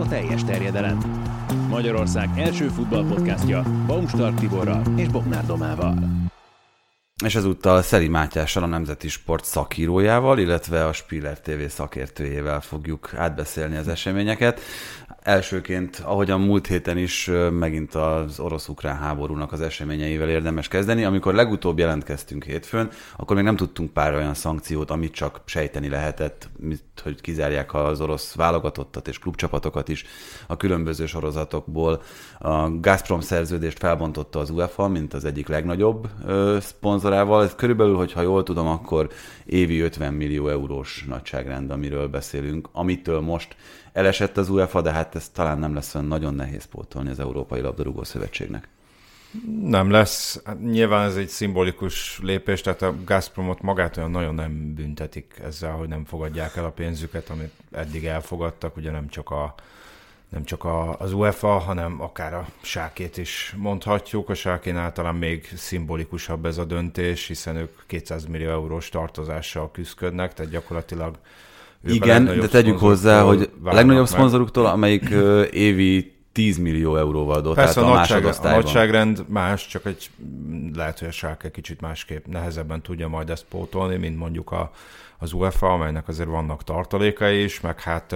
a teljes terjedelem. Magyarország első futballpodcastja Baumstark Tiborral és Bognár Domával. És ezúttal Szeri Mátyással, a Nemzeti Sport szakírójával, illetve a Spiller TV szakértőjével fogjuk átbeszélni az eseményeket. Elsőként, ahogyan múlt héten is megint az orosz-ukrán háborúnak az eseményeivel érdemes kezdeni. Amikor legutóbb jelentkeztünk hétfőn, akkor még nem tudtunk pár olyan szankciót, amit csak sejteni lehetett, hogy kizárják az orosz válogatottat és klubcsapatokat is a különböző sorozatokból. A Gazprom szerződést felbontotta az UEFA, mint az egyik legnagyobb szponzorával. Ez körülbelül, hogyha jól tudom, akkor évi 50 millió eurós nagyságrend, amiről beszélünk, amitől most elesett az UEFA, de hát ez talán nem lesz olyan nagyon nehéz pótolni az Európai Labdarúgó Szövetségnek. Nem lesz. Hát nyilván ez egy szimbolikus lépés, tehát a Gazpromot magát olyan nagyon nem büntetik ezzel, hogy nem fogadják el a pénzüket, amit eddig elfogadtak, ugye nem csak a nem csak a, az UEFA, hanem akár a sákét is mondhatjuk. A sákén talán még szimbolikusabb ez a döntés, hiszen ők 200 millió eurós tartozással küzdködnek, tehát gyakorlatilag igen, de tegyük hozzá, hogy a legnagyobb szponzoruktól, amelyik évi 10 millió euróval dotált Persze a, a nagyság, a nagyságrend más, csak egy lehet, hogy a Schalke kicsit másképp nehezebben tudja majd ezt pótolni, mint mondjuk a, az UEFA, amelynek azért vannak tartalékai is, meg hát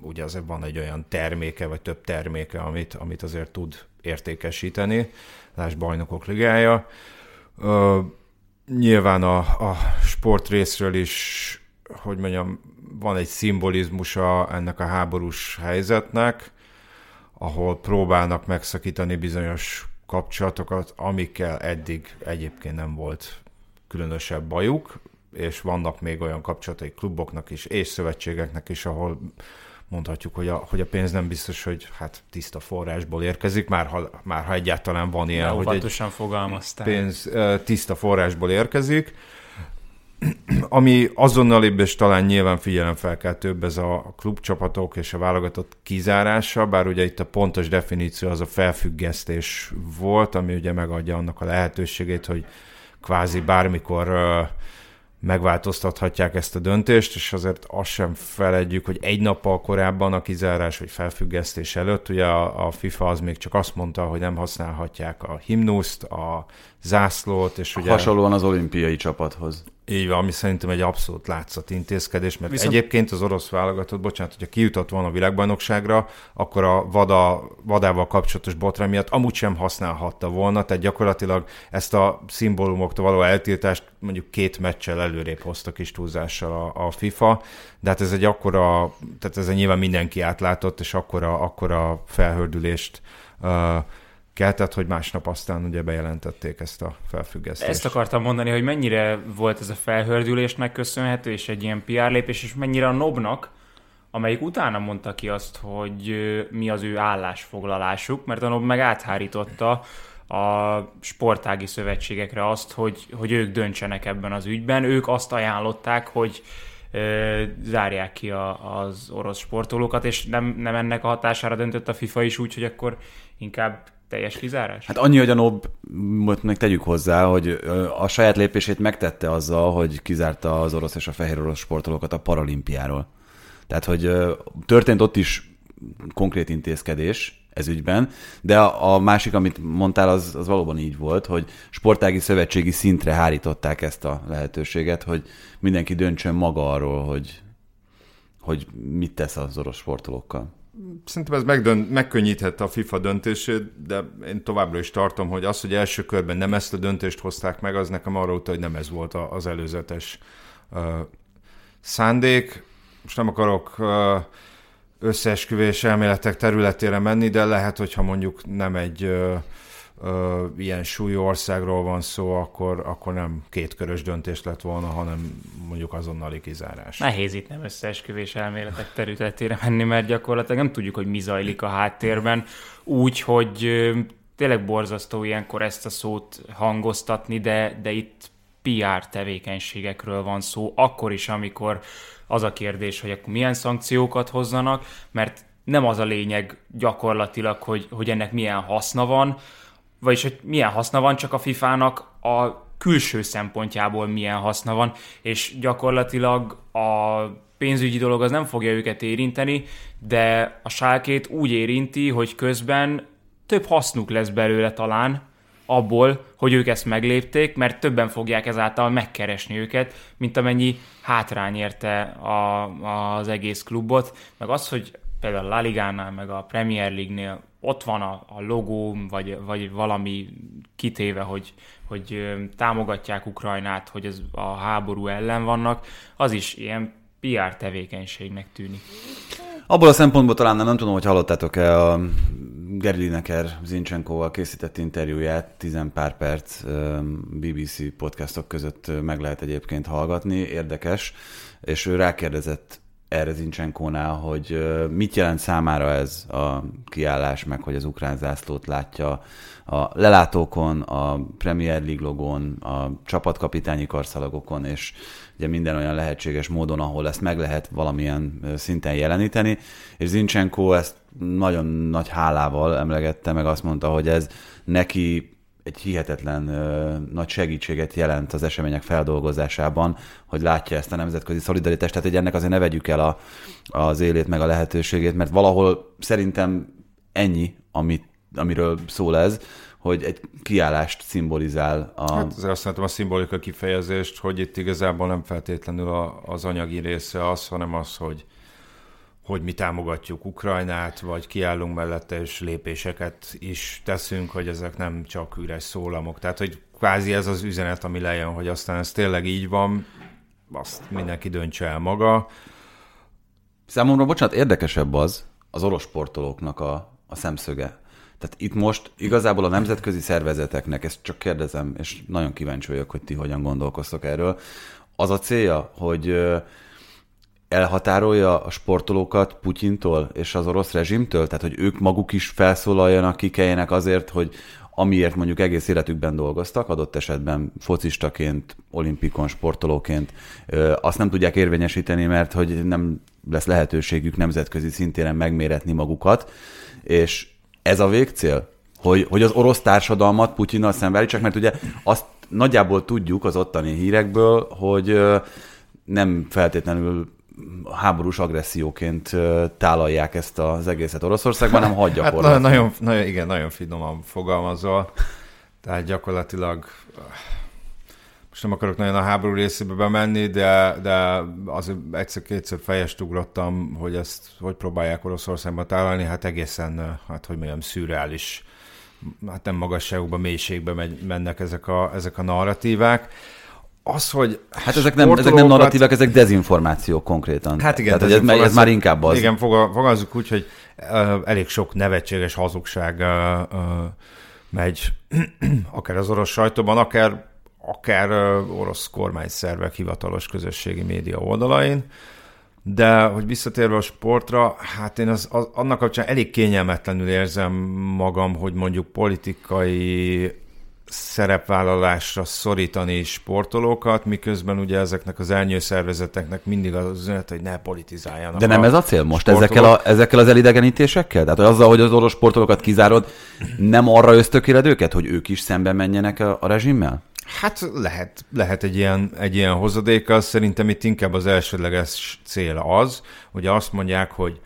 ugye azért van egy olyan terméke, vagy több terméke, amit, amit azért tud értékesíteni, láss bajnokok ligája. Nyilván a, a sport részről is, hogy mondjam, van egy szimbolizmusa ennek a háborús helyzetnek, ahol próbálnak megszakítani bizonyos kapcsolatokat, amikkel eddig egyébként nem volt különösebb bajuk, és vannak még olyan kapcsolatai kluboknak is, és szövetségeknek is, ahol mondhatjuk, hogy a, hogy a pénz nem biztos, hogy hát tiszta forrásból érkezik, már ha, már ha egyáltalán van ilyen, hogy egy fogalmaztál. pénz tiszta forrásból érkezik, ami azonnalibb és talán nyilván több ez a klubcsapatok és a válogatott kizárása, bár ugye itt a pontos definíció az a felfüggesztés volt, ami ugye megadja annak a lehetőségét, hogy kvázi bármikor uh, megváltoztathatják ezt a döntést, és azért azt sem feledjük, hogy egy nappal korábban a kizárás vagy felfüggesztés előtt, ugye a FIFA az még csak azt mondta, hogy nem használhatják a himnuszt, a zászlót, és ugye... Hasonlóan az olimpiai csapathoz. Így van, ami szerintem egy abszolút látszat intézkedés, mert Viszont... egyébként az orosz válogatott, bocsánat, hogyha kijutott volna a világbajnokságra, akkor a vada, vadával kapcsolatos botrány miatt amúgy sem használhatta volna, tehát gyakorlatilag ezt a szimbólumoktól való eltiltást mondjuk két meccsel előrébb hozta kis túlzással a, a FIFA, de hát ez egy akkora, tehát ez nyilván mindenki átlátott, és akkora, akkora felhördülést uh, keltett, hogy másnap aztán ugye bejelentették ezt a felfüggesztést. Ezt akartam mondani, hogy mennyire volt ez a felhördülésnek köszönhető, és egy ilyen PR lépés, és mennyire a Nobnak, amelyik utána mondta ki azt, hogy mi az ő állásfoglalásuk, mert a Nob meg áthárította a sportági szövetségekre azt, hogy, hogy ők döntsenek ebben az ügyben. Ők azt ajánlották, hogy zárják ki a, az orosz sportolókat, és nem, nem ennek a hatására döntött a FIFA is úgy, hogy akkor inkább teljes kizárás? Hát annyi, hogy a NOB, meg tegyük hozzá, hogy a saját lépését megtette azzal, hogy kizárta az orosz és a fehér orosz sportolókat a paralimpiáról. Tehát, hogy történt ott is konkrét intézkedés ez ügyben, de a, a másik, amit mondtál, az, az valóban így volt, hogy sportági szövetségi szintre hárították ezt a lehetőséget, hogy mindenki döntsön maga arról, hogy, hogy mit tesz az orosz sportolókkal szerintem ez megdön, megkönnyíthette a FIFA döntését, de én továbbra is tartom, hogy az, hogy első körben nem ezt a döntést hozták meg, az nekem arra utal, hogy nem ez volt az előzetes uh, szándék. Most nem akarok uh, összeesküvés elméletek területére menni, de lehet, hogyha mondjuk nem egy uh, ö, ilyen súlyú országról van szó, akkor, akkor nem kétkörös döntés lett volna, hanem mondjuk azonnali kizárás. Nehéz itt nem összeesküvés elméletek területére menni, mert gyakorlatilag nem tudjuk, hogy mi zajlik a háttérben, úgy, hogy ö, tényleg borzasztó ilyenkor ezt a szót hangoztatni, de, de itt PR tevékenységekről van szó, akkor is, amikor az a kérdés, hogy akkor milyen szankciókat hozzanak, mert nem az a lényeg gyakorlatilag, hogy, hogy ennek milyen haszna van, vagyis hogy milyen haszna van, csak a FIFA-nak a külső szempontjából milyen haszna van, és gyakorlatilag a pénzügyi dolog az nem fogja őket érinteni, de a sálkét úgy érinti, hogy közben több hasznuk lesz belőle talán, abból, hogy ők ezt meglépték, mert többen fogják ezáltal megkeresni őket, mint amennyi hátrány érte a, az egész klubot, meg az, hogy például a La Ligánál, meg a Premier League-nél ott van a, a logó, vagy, vagy valami kitéve, hogy, hogy támogatják Ukrajnát, hogy ez a háború ellen vannak, az is ilyen PR tevékenységnek tűnik. Abból a szempontból talán nem, nem tudom, hogy hallottátok-e a Gary Lineker Zincsenkóval készített interjúját, tizen pár perc BBC podcastok között meg lehet egyébként hallgatni, érdekes, és ő rákérdezett erre Zincsenkónál, hogy mit jelent számára ez a kiállás, meg hogy az ukrán zászlót látja a lelátókon, a Premier League logón, a csapatkapitányi karszalagokon, és ugye minden olyan lehetséges módon, ahol ezt meg lehet valamilyen szinten jeleníteni, és Zincsenko ezt nagyon nagy hálával emlegette, meg azt mondta, hogy ez neki egy hihetetlen ö, nagy segítséget jelent az események feldolgozásában, hogy látja ezt a nemzetközi szolidaritást, tehát hogy ennek azért ne vegyük el a, az élét meg a lehetőségét, mert valahol szerintem ennyi, amit, amiről szól ez, hogy egy kiállást szimbolizál. A... Hát azért azt a szimbolika kifejezést, hogy itt igazából nem feltétlenül a, az anyagi része az, hanem az, hogy hogy mi támogatjuk Ukrajnát, vagy kiállunk mellette, és lépéseket is teszünk, hogy ezek nem csak üres szólamok. Tehát, hogy kvázi ez az üzenet, ami lejön, hogy aztán ez tényleg így van, azt mindenki döntse el maga. Számomra, bocsánat, érdekesebb az, az orosz sportolóknak a, a szemszöge. Tehát itt most igazából a nemzetközi szervezeteknek, ezt csak kérdezem, és nagyon kíváncsi vagyok, hogy ti hogyan gondolkoztok erről, az a célja, hogy elhatárolja a sportolókat Putyintól és az orosz rezsimtől? Tehát, hogy ők maguk is felszólaljanak, kikeljenek azért, hogy amiért mondjuk egész életükben dolgoztak, adott esetben focistaként, olimpikon, sportolóként, azt nem tudják érvényesíteni, mert hogy nem lesz lehetőségük nemzetközi szintéren megméretni magukat, és ez a végcél? Hogy, hogy az orosz társadalmat Putyinnal szembeállítsák, mert ugye azt nagyjából tudjuk az ottani hírekből, hogy nem feltétlenül háborús agresszióként tálalják ezt az egészet Oroszországban, hanem hagyja hát nagyon, nagyon, nagyon, igen, nagyon finoman fogalmazol. Tehát gyakorlatilag most nem akarok nagyon a háború részébe bemenni, de, de az egyszer-kétszer fejest ugrottam, hogy ezt hogy próbálják Oroszországban tálalni, hát egészen, hát hogy mondjam, szürreális, hát nem magasságokba, mélységbe megy, mennek ezek a, ezek a narratívák az, hogy Hát ezek nem, ezek nem narratívák, ezek dezinformációk konkrétan. Hát igen. Tehát, ez, ez már inkább az. Igen, fogalmazunk úgy, hogy elég sok nevetséges hazugság megy akár az orosz sajtóban, akár, akár orosz kormányszervek hivatalos közösségi média oldalain. De, hogy visszatérve a sportra, hát én az, az, annak kapcsán elég kényelmetlenül érzem magam, hogy mondjuk politikai szerepvállalásra szorítani sportolókat, miközben ugye ezeknek az elnyőszervezeteknek mindig az üzenet, hogy ne politizáljanak. De nem ez a cél most ezekkel, a, ezekkel az elidegenítésekkel? Tehát hogy azzal, hogy az orosz sportolókat kizárod, nem arra ösztökéled őket, hogy ők is szembe menjenek a, a rezsimmel? Hát lehet, lehet egy ilyen, egy ilyen hozadéka, szerintem itt inkább az elsődleges cél az, hogy azt mondják, hogy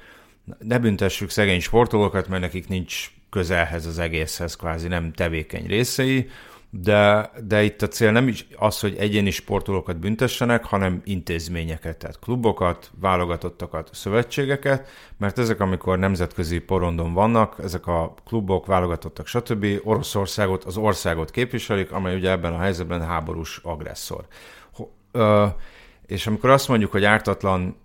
ne büntessük szegény sportolókat, mert nekik nincs közelhez az egészhez, kvázi nem tevékeny részei, de, de itt a cél nem is az, hogy egyéni sportolókat büntessenek, hanem intézményeket, tehát klubokat, válogatottakat, szövetségeket, mert ezek, amikor nemzetközi porondon vannak, ezek a klubok, válogatottak, stb. Oroszországot, az országot képviselik, amely ugye ebben a helyzetben háborús agresszor. Ö, és amikor azt mondjuk, hogy ártatlan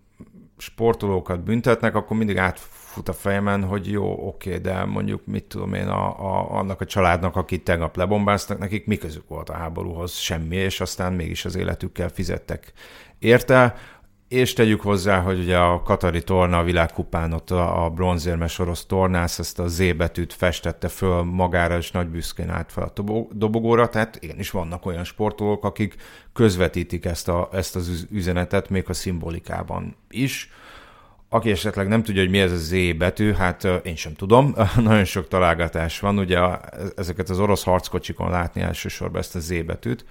sportolókat büntetnek, akkor mindig át fut a fejemen, hogy jó, oké, de mondjuk mit tudom én, a, a, annak a családnak, akit tegnap lebombáztak, nekik mi közük volt a háborúhoz? Semmi, és aztán mégis az életükkel fizettek érte. És tegyük hozzá, hogy ugye a Katari torna a világkupán ott a, a bronzérmes orosz tornász ezt a Z betűt festette föl magára, és nagy büszkén állt fel a dobogóra, tehát igenis vannak olyan sportolók, akik közvetítik ezt, a, ezt az üzenetet, még a szimbolikában is aki esetleg nem tudja, hogy mi ez a Z betű, hát én sem tudom, nagyon sok találgatás van, ugye ezeket az orosz harckocsikon látni elsősorban ezt a Z betűt,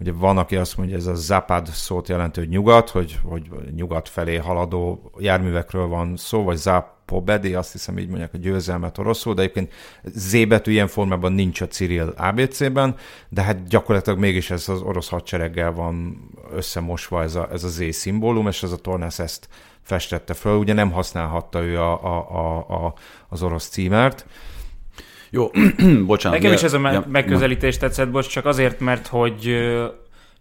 ugye van, aki azt mondja, ez a Zapad szót jelentő hogy nyugat, hogy, hogy nyugat felé haladó járművekről van szó, vagy Zapobedi, azt hiszem így mondják a győzelmet oroszul, de egyébként Z betű ilyen formában nincs a Cyril ABC-ben, de hát gyakorlatilag mégis ez az orosz hadsereggel van összemosva ez a, ez a Z szimbólum, és ez a Tornász ezt festette föl. Ugye nem használhatta ő a, a, a, a, az orosz címert. Jó, bocsánat. Nekem is ez a me- ja, megközelítés tetszett, bocs, csak azért, mert hogy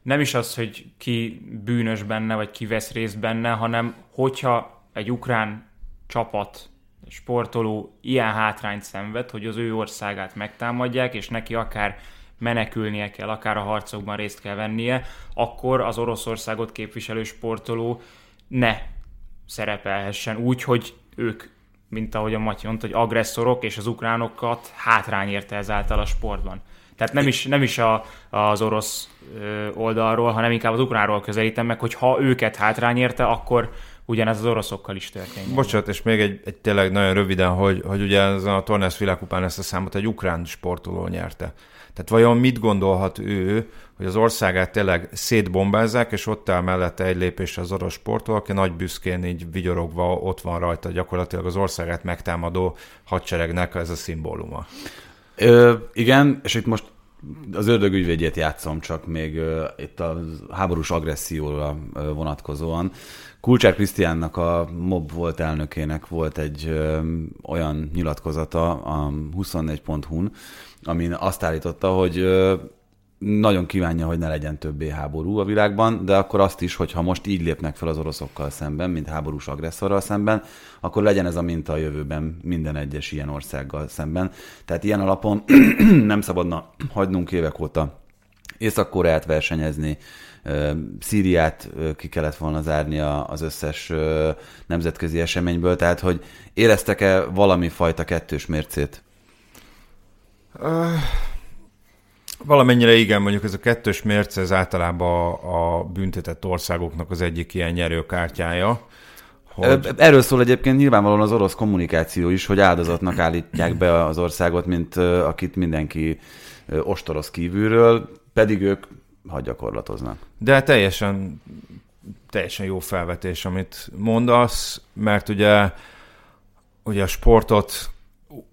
nem is az, hogy ki bűnös benne, vagy ki vesz részt benne, hanem hogyha egy ukrán csapat, sportoló ilyen hátrányt szenved, hogy az ő országát megtámadják, és neki akár menekülnie kell, akár a harcokban részt kell vennie, akkor az Oroszországot képviselő sportoló ne szerepelhessen úgy, hogy ők, mint ahogy a Matyi mondta, hogy agresszorok, és az ukránokat hátrány érte ezáltal a sportban. Tehát nem is, nem is a, az orosz oldalról, hanem inkább az ukránról közelítem meg, hogy ha őket hátrány érte, akkor ugyanez az oroszokkal is történik. Bocsánat, és még egy, egy tényleg nagyon röviden, hogy, hogy ugye ezen a Tornász világkupán ezt a számot egy ukrán sportoló nyerte. Tehát vajon mit gondolhat ő, hogy az országát tényleg szétbombázzák, és ott áll mellette egy lépés az orosz sportoló, aki nagy büszkén így vigyorogva ott van rajta gyakorlatilag az országát megtámadó hadseregnek ez a szimbóluma. Ö, igen, és itt most az ördög ügyvédjét játszom csak még ö, itt a háborús agresszióra ö, vonatkozóan. Kulcsár Krisztiánnak a MOB volt elnökének volt egy ö, olyan nyilatkozata a 24.hu-n, amin azt állította, hogy nagyon kívánja, hogy ne legyen többé háború a világban, de akkor azt is, hogy ha most így lépnek fel az oroszokkal szemben, mint háborús agresszorral szemben, akkor legyen ez a minta a jövőben minden egyes ilyen országgal szemben. Tehát ilyen alapon nem szabadna hagynunk évek óta Észak-Koreát versenyezni, Szíriát ki kellett volna zárni az összes nemzetközi eseményből, tehát hogy éreztek-e valami fajta kettős mércét? Uh Valamennyire igen, mondjuk ez a kettős mérce, ez általában a, a büntetett országoknak az egyik ilyen nyerőkártyája. Hogy... Erről szól egyébként nyilvánvalóan az orosz kommunikáció is, hogy áldozatnak állítják be az országot, mint akit mindenki ostoroz kívülről, pedig ők hadgyakorlatoznak. De teljesen, teljesen jó felvetés, amit mondasz, mert ugye, ugye a sportot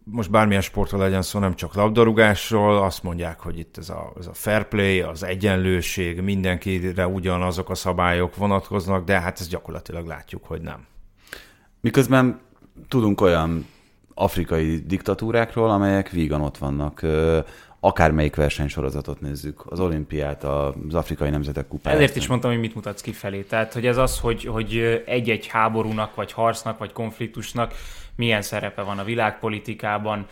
most bármilyen sportról legyen szó, nem csak labdarúgásról, azt mondják, hogy itt ez a, ez a fair play, az egyenlőség, mindenkire ugyanazok a szabályok vonatkoznak, de hát ezt gyakorlatilag látjuk, hogy nem. Miközben tudunk olyan afrikai diktatúrákról, amelyek vígan ott vannak. Akármelyik versenysorozatot nézzük, az olimpiát, az afrikai nemzetek kupáját. Ezért is mondtam, hogy mit mutatsz kifelé. Tehát, hogy ez az, hogy, hogy egy-egy háborúnak, vagy harcnak, vagy konfliktusnak milyen szerepe van a világpolitikában,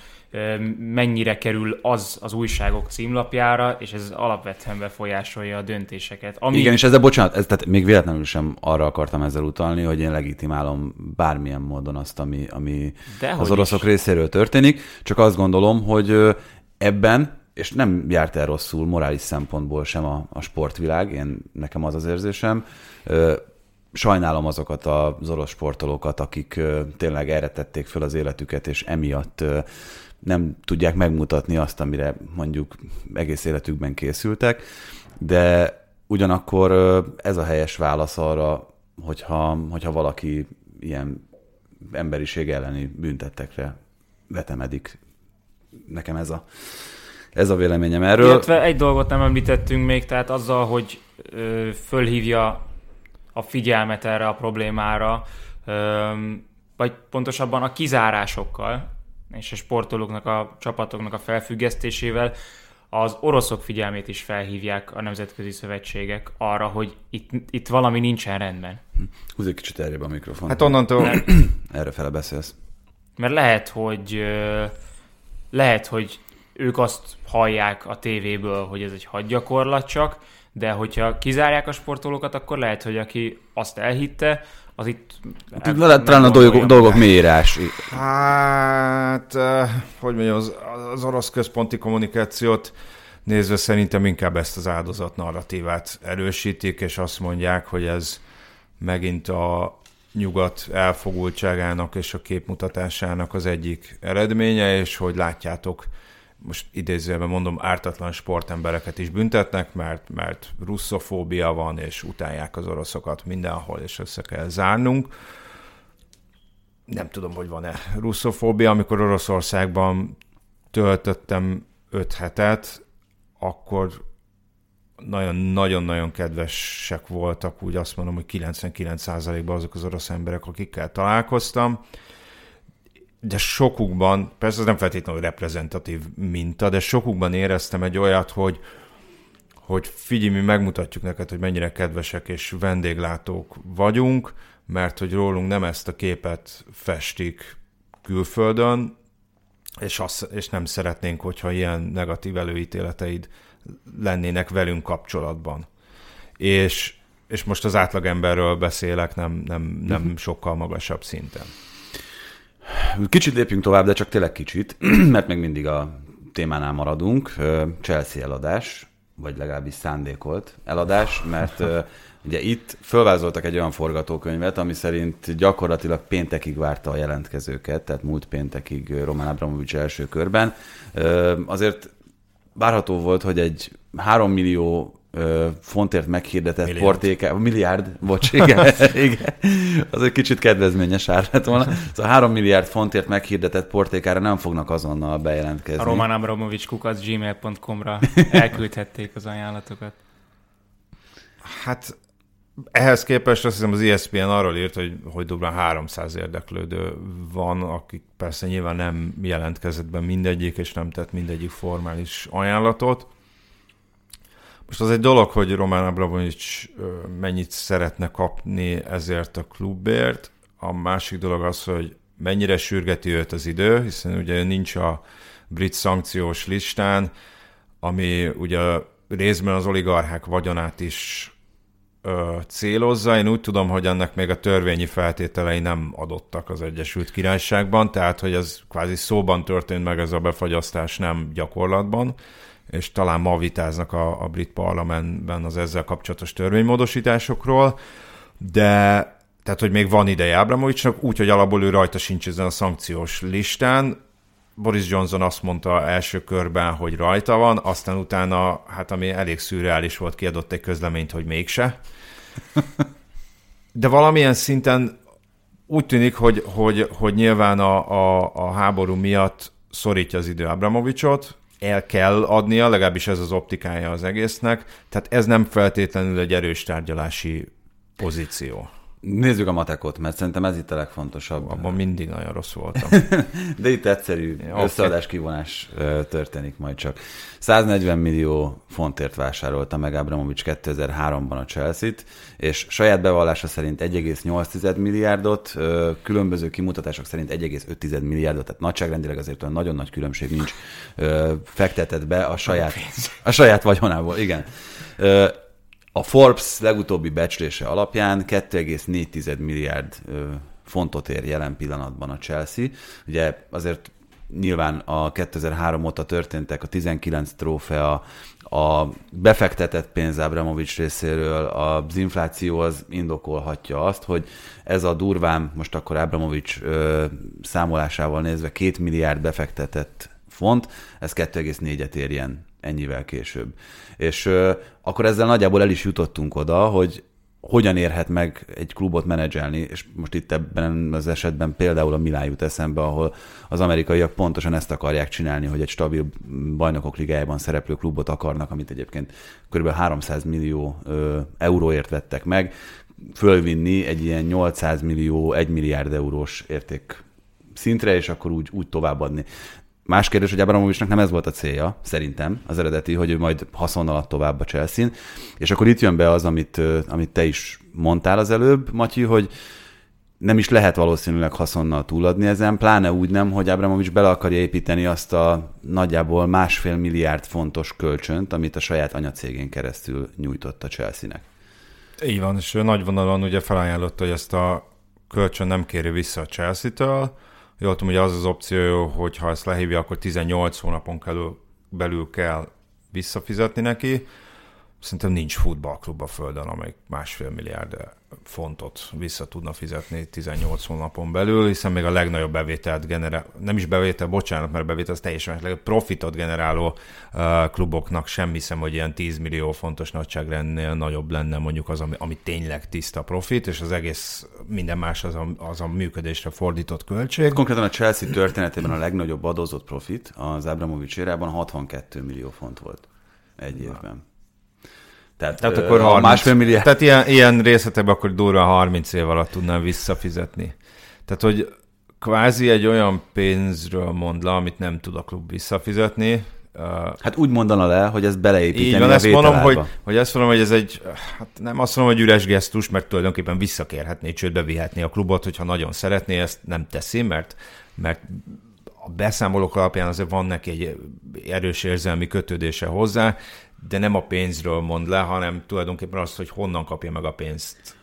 mennyire kerül az az újságok címlapjára, és ez alapvetően befolyásolja a döntéseket. Ami... Igen, és ezzel bocsánat, ez, tehát még véletlenül sem arra akartam ezzel utalni, hogy én legitimálom bármilyen módon azt, ami, ami az oroszok is. részéről történik, csak azt gondolom, hogy ebben, és nem járt el rosszul morális szempontból sem a, a sportvilág, én nekem az az érzésem, sajnálom azokat az orosz sportolókat, akik tényleg erre tették föl az életüket, és emiatt nem tudják megmutatni azt, amire mondjuk egész életükben készültek, de ugyanakkor ez a helyes válasz arra, hogyha, hogyha valaki ilyen emberiség elleni büntettekre vetemedik. Nekem ez a, ez a véleményem erről. Illetve egy dolgot nem említettünk még, tehát azzal, hogy fölhívja a figyelmet erre a problémára, vagy pontosabban a kizárásokkal és a sportolóknak, a csapatoknak a felfüggesztésével az oroszok figyelmét is felhívják a nemzetközi szövetségek arra, hogy itt, itt valami nincsen rendben. Húzz egy kicsit erre a mikrofon. Hát onnantól... Erre fele beszélsz. Mert lehet, hogy lehet, hogy ők azt hallják a tévéből, hogy ez egy hadgyakorlat csak, de hogyha kizárják a sportolókat, akkor lehet, hogy aki azt elhitte, az itt... Hát, lehet, talán a dolgok, dolgok mélyírás. Hát, eh, hogy mondjam, az, az orosz központi kommunikációt nézve szerintem inkább ezt az áldozat narratívát erősítik, és azt mondják, hogy ez megint a nyugat elfogultságának és a képmutatásának az egyik eredménye, és hogy látjátok, most idézőjelben mondom, ártatlan sportembereket is büntetnek, mert, mert russzofóbia van, és utálják az oroszokat mindenhol, és össze kell zárnunk. Nem tudom, hogy van-e russzofóbia. Amikor Oroszországban töltöttem öt hetet, akkor nagyon-nagyon-nagyon kedvesek voltak, úgy azt mondom, hogy 99%-ban azok az orosz emberek, akikkel találkoztam. De sokukban, persze ez nem feltétlenül reprezentatív minta, de sokukban éreztem egy olyat, hogy, hogy figyelj, mi megmutatjuk neked, hogy mennyire kedvesek és vendéglátók vagyunk, mert hogy rólunk nem ezt a képet festik külföldön, és, azt, és nem szeretnénk, hogyha ilyen negatív előítéleteid lennének velünk kapcsolatban. És, és most az átlagemberről beszélek, nem, nem, nem uh-huh. sokkal magasabb szinten. Kicsit lépjünk tovább, de csak tényleg kicsit, mert még mindig a témánál maradunk. Chelsea eladás, vagy legalábbis szándékolt eladás, mert ugye itt fölvázoltak egy olyan forgatókönyvet, ami szerint gyakorlatilag péntekig várta a jelentkezőket, tehát múlt péntekig Roman Abramovics első körben. Azért várható volt, hogy egy 3 millió fontért meghirdetett milliárd. portéka, milliárd, bocs, igen, igen, az egy kicsit kedvezményes ár lett volna. Szóval 3 milliárd fontért meghirdetett portékára nem fognak azonnal bejelentkezni. A Roman Abramovics kukac gmail.com-ra elküldhették az ajánlatokat. Hát ehhez képest azt hiszem az ESPN arról írt, hogy, hogy durván 300 érdeklődő van, akik persze nyilván nem jelentkezett be mindegyik, és nem tett mindegyik formális ajánlatot. Most az egy dolog, hogy Román Abramovics mennyit szeretne kapni ezért a klubért. A másik dolog az, hogy mennyire sürgeti őt az idő, hiszen ugye nincs a brit szankciós listán, ami ugye részben az oligarchák vagyonát is ö, célozza. Én úgy tudom, hogy ennek még a törvényi feltételei nem adottak az Egyesült Királyságban, tehát hogy ez kvázi szóban történt meg ez a befagyasztás, nem gyakorlatban és talán ma vitáznak a, a brit parlamentben az ezzel kapcsolatos törvénymódosításokról, de tehát, hogy még van ideje Ábramovicsnak, úgy, hogy alapból ő rajta sincs ezen a szankciós listán. Boris Johnson azt mondta első körben, hogy rajta van, aztán utána, hát ami elég szürreális volt, kiadott egy közleményt, hogy mégse. De valamilyen szinten úgy tűnik, hogy, hogy, hogy nyilván a, a, a háború miatt szorítja az idő Abramovicsot, el kell adnia, legalábbis ez az optikája az egésznek, tehát ez nem feltétlenül egy erős tárgyalási pozíció. Nézzük a matekot, mert szerintem ez itt a legfontosabb. Abban mindig nagyon rossz voltam. De itt egyszerű ja, összeadás kivonás történik majd csak. 140 millió fontért vásárolta meg Abramovics 2003-ban a Chelsea-t, és saját bevallása szerint 1,8 milliárdot, különböző kimutatások szerint 1,5 milliárdot, tehát nagyságrendileg azért olyan nagyon nagy különbség nincs, fektetett be a saját, a saját vagyonából, igen. A Forbes legutóbbi becslése alapján 2,4 milliárd fontot ér jelen pillanatban a Chelsea. Ugye azért nyilván a 2003 óta történtek a 19 trófea, a befektetett pénz Abramovics részéről, az infláció az indokolhatja azt, hogy ez a durván, most akkor Abramovics számolásával nézve 2 milliárd befektetett font, ez 2,4-et érjen ennyivel később. És akkor ezzel nagyjából el is jutottunk oda, hogy hogyan érhet meg egy klubot menedzselni, és most itt ebben az esetben például a Milán jut eszembe, ahol az amerikaiak pontosan ezt akarják csinálni, hogy egy stabil bajnokok ligájában szereplő klubot akarnak, amit egyébként kb. 300 millió euróért vettek meg, fölvinni egy ilyen 800 millió, 1 milliárd eurós érték szintre, és akkor úgy, úgy továbbadni. Más kérdés, hogy Abramovicsnak nem ez volt a célja, szerintem, az eredeti, hogy ő majd haszonnal tovább a chelsea És akkor itt jön be az, amit, amit te is mondtál az előbb, Matyi, hogy nem is lehet valószínűleg haszonnal túladni ezen, pláne úgy nem, hogy Abramovics bele akarja építeni azt a nagyjából másfél milliárd fontos kölcsönt, amit a saját anyacégén keresztül nyújtott a Chelsea-nek. Így van, és ő nagy vonalon ugye felajánlotta, hogy ezt a kölcsön nem kéri vissza a Chelsea-től, Jól tudom, hogy az az opció, hogy ha ezt lehívja, akkor 18 hónapon belül, belül kell visszafizetni neki. szerintem nincs futballklub a Földön, amely másfél milliárd fontot vissza tudna fizetni 18 hónapon belül, hiszen még a legnagyobb bevételt generál, nem is bevétel, bocsánat, mert bevétel az teljesen meg, profitot generáló uh, kluboknak sem hiszem, hogy ilyen 10 millió fontos nagyságrendnél nagyobb lenne mondjuk az, ami, ami tényleg tiszta profit, és az egész minden más az a, az a működésre fordított költség. Konkrétan a Chelsea történetében a legnagyobb adózott profit az Abramovics érában 62 millió font volt egy évben. Tehát, tehát akkor 30, másfél milliárd. Tehát ilyen, ilyen részletekben akkor durva 30 év alatt tudnám visszafizetni. Tehát, hogy kvázi egy olyan pénzről mond le, amit nem tud a klub visszafizetni. Hát úgy mondana le, hogy ez beleépíteni Így van, a ezt mondom, hogy, hogy ezt mondom, hogy ez egy, hát nem azt mondom, hogy üres gesztus, mert tulajdonképpen visszakérhetné, csődbe vihetné a klubot, hogyha nagyon szeretné, ezt nem teszi, mert, mert a beszámolók alapján azért van neki egy erős érzelmi kötődése hozzá, de nem a pénzről mond le, hanem tulajdonképpen azt, hogy honnan kapja meg a pénzt.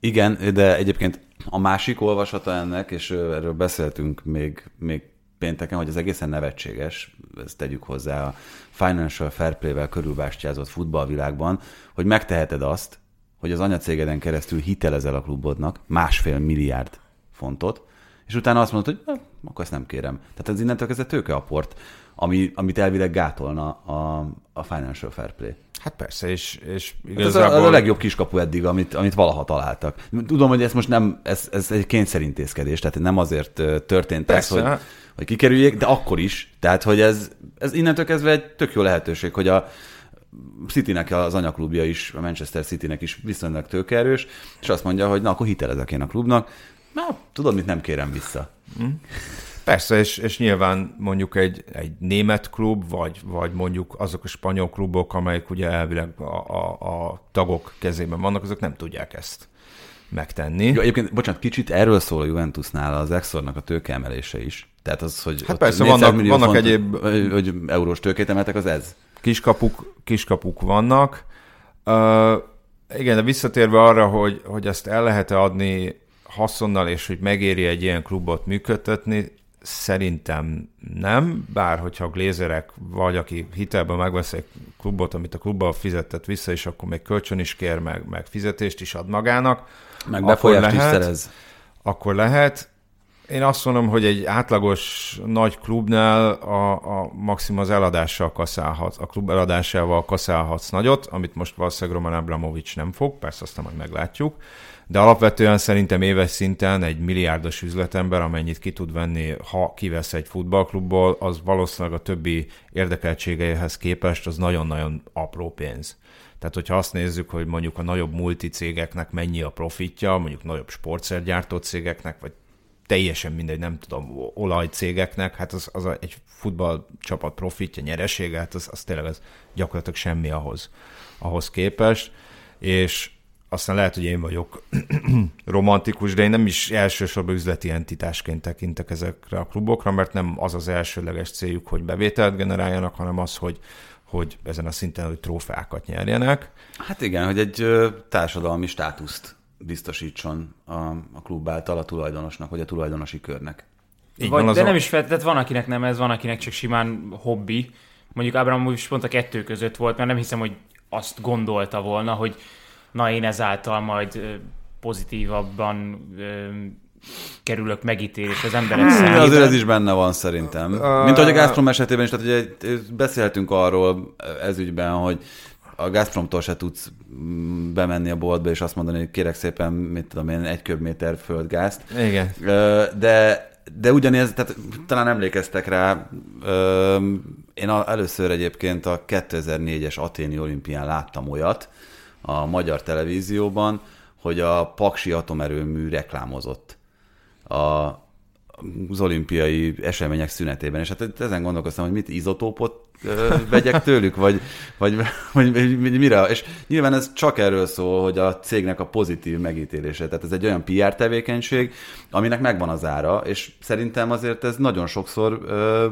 Igen, de egyébként a másik olvasata ennek, és erről beszéltünk még, még pénteken, hogy az egészen nevetséges, ezt tegyük hozzá a Financial Fair Play-vel körülbástyázott futballvilágban, hogy megteheted azt, hogy az anyacégeden keresztül hitelezel a klubodnak másfél milliárd fontot, és utána azt mondod, hogy akkor ezt nem kérem. Tehát ez innentől kezdve tőkeaport ami, amit elvileg gátolna a, a Financial Fair Play. Hát persze, és, és igazából... Hát ez a, a legjobb kiskapu eddig, amit, amit valaha találtak. Tudom, hogy ez most nem, ez, ez egy kényszerintézkedés, tehát nem azért történt persze. ez, hogy, hogy kikerüljék, de akkor is. Tehát, hogy ez, ez innentől kezdve egy tök jó lehetőség, hogy a Citynek az anyaklubja is, a Manchester Citynek is viszonylag tőkerős, és azt mondja, hogy na, akkor hitelezek én a klubnak. Na, tudod, mit nem kérem vissza. Mm. Persze, és, és nyilván mondjuk egy, egy német klub, vagy, vagy mondjuk azok a spanyol klubok, amelyek ugye elvileg a, a, a tagok kezében vannak, azok nem tudják ezt megtenni. Jó, egyébként, bocsánat, kicsit erről szól a Juventusnál az Exornak a tőkeemelése is. Tehát az, hogy hát persze, vannak, vannak font, egyéb... Hogy eurós tőkét emeltek, az ez. Kiskapuk, kiskapuk vannak. Uh, igen, de visszatérve arra, hogy, hogy ezt el lehet-e adni haszonnal, és hogy megéri egy ilyen klubot működtetni, Szerintem nem, bár hogyha a glézerek vagy aki hitelben megvesz egy klubot, amit a klubban fizetett vissza, és akkor még kölcsön is kér, meg, meg fizetést is ad magának. Meg befolyást is szerez. Akkor lehet. Én azt mondom, hogy egy átlagos nagy klubnál a, a maximum az eladással kaszálhatsz, a klub eladásával kaszálhatsz nagyot, amit most valószínűleg Roman Abramovics nem fog, persze aztán majd meglátjuk de alapvetően szerintem éves szinten egy milliárdos üzletember, amennyit ki tud venni, ha kivesz egy futballklubból, az valószínűleg a többi érdekeltségeihez képest az nagyon-nagyon apró pénz. Tehát, hogyha azt nézzük, hogy mondjuk a nagyobb multicégeknek mennyi a profitja, mondjuk nagyobb sportszergyártó cégeknek, vagy teljesen mindegy, nem tudom, olajcégeknek, hát az, az egy futballcsapat profitja, nyeresége, hát az, az tényleg az gyakorlatilag semmi ahhoz, ahhoz képest, és aztán lehet, hogy én vagyok romantikus, de én nem is elsősorban üzleti entitásként tekintek ezekre a klubokra, mert nem az az elsőleges céljuk, hogy bevételt generáljanak, hanem az, hogy, hogy ezen a szinten, hogy trófeákat nyerjenek. Hát igen, hogy egy társadalmi státuszt biztosítson a, a klub által a tulajdonosnak, vagy a tulajdonosi körnek. Így vagy, van de a... nem is feltétlenül, van akinek nem ez, van akinek csak simán hobbi. Mondjuk Ábrám is pont a kettő között volt, mert nem hiszem, hogy azt gondolta volna, hogy na én ezáltal majd pozitívabban kerülök megítélés az emberek hmm, számára. Azért ez is benne van szerintem. Mint ahogy a Gazprom esetében is, tehát ugye beszéltünk arról ez ügyben, hogy a Gazpromtól se tudsz mm, bemenni a boltba és azt mondani, hogy kérek szépen, mit tudom én, egy köbméter földgázt. Igen. De, de ugyanez, tehát talán emlékeztek rá, én először egyébként a 2004-es Aténi olimpián láttam olyat, a magyar televízióban, hogy a Paksi atomerőmű reklámozott. A, az olimpiai események szünetében, és hát ezen gondolkoztam, hogy mit izotópot vegyek tőlük, vagy, vagy, vagy, vagy mire. És nyilván ez csak erről szól, hogy a cégnek a pozitív megítélése. Tehát ez egy olyan PR tevékenység, aminek megvan az ára, és szerintem azért ez nagyon sokszor ö,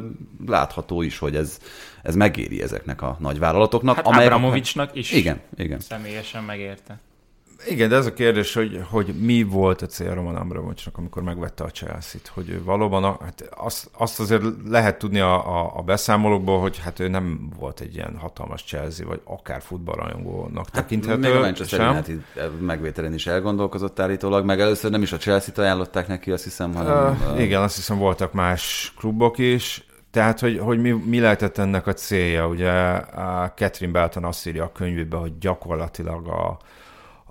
látható is, hogy ez, ez megéri ezeknek a nagy vállalatoknak. Hát amelyek... Abramovicsnak is igen, igen. személyesen megérte. Igen, de ez a kérdés, hogy, hogy mi volt a cél Roman Abramovicsnak, amikor megvette a Chelsea-t, hogy valóban, hát azt, azt azért lehet tudni a, a, a beszámolókból, hogy hát ő nem volt egy ilyen hatalmas Chelsea, vagy akár futballrajongónak hát, tekinthető. Még a Manchester United megvételen is elgondolkozott állítólag, meg először nem is a Chelsea-t ajánlották neki, azt hiszem, hanem... Uh, uh, igen, azt hiszem voltak más klubok is, tehát, hogy, hogy mi, mi lehetett ennek a célja? Ugye a Catherine Belton azt írja a könyvében, hogy gyakorlatilag a,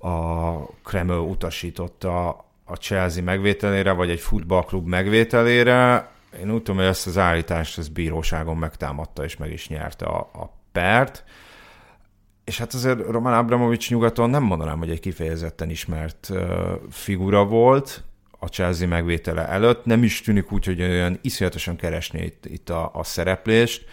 a Kreml utasította a Chelsea megvételére, vagy egy futballklub megvételére. Én úgy tudom, hogy ezt az állítást ez bíróságon megtámadta, és meg is nyerte a, a pert. És hát azért Roman Abramovics nyugaton nem mondanám, hogy egy kifejezetten ismert figura volt a Chelsea megvétele előtt. Nem is tűnik úgy, hogy olyan iszonyatosan keresné itt, itt a, a szereplést.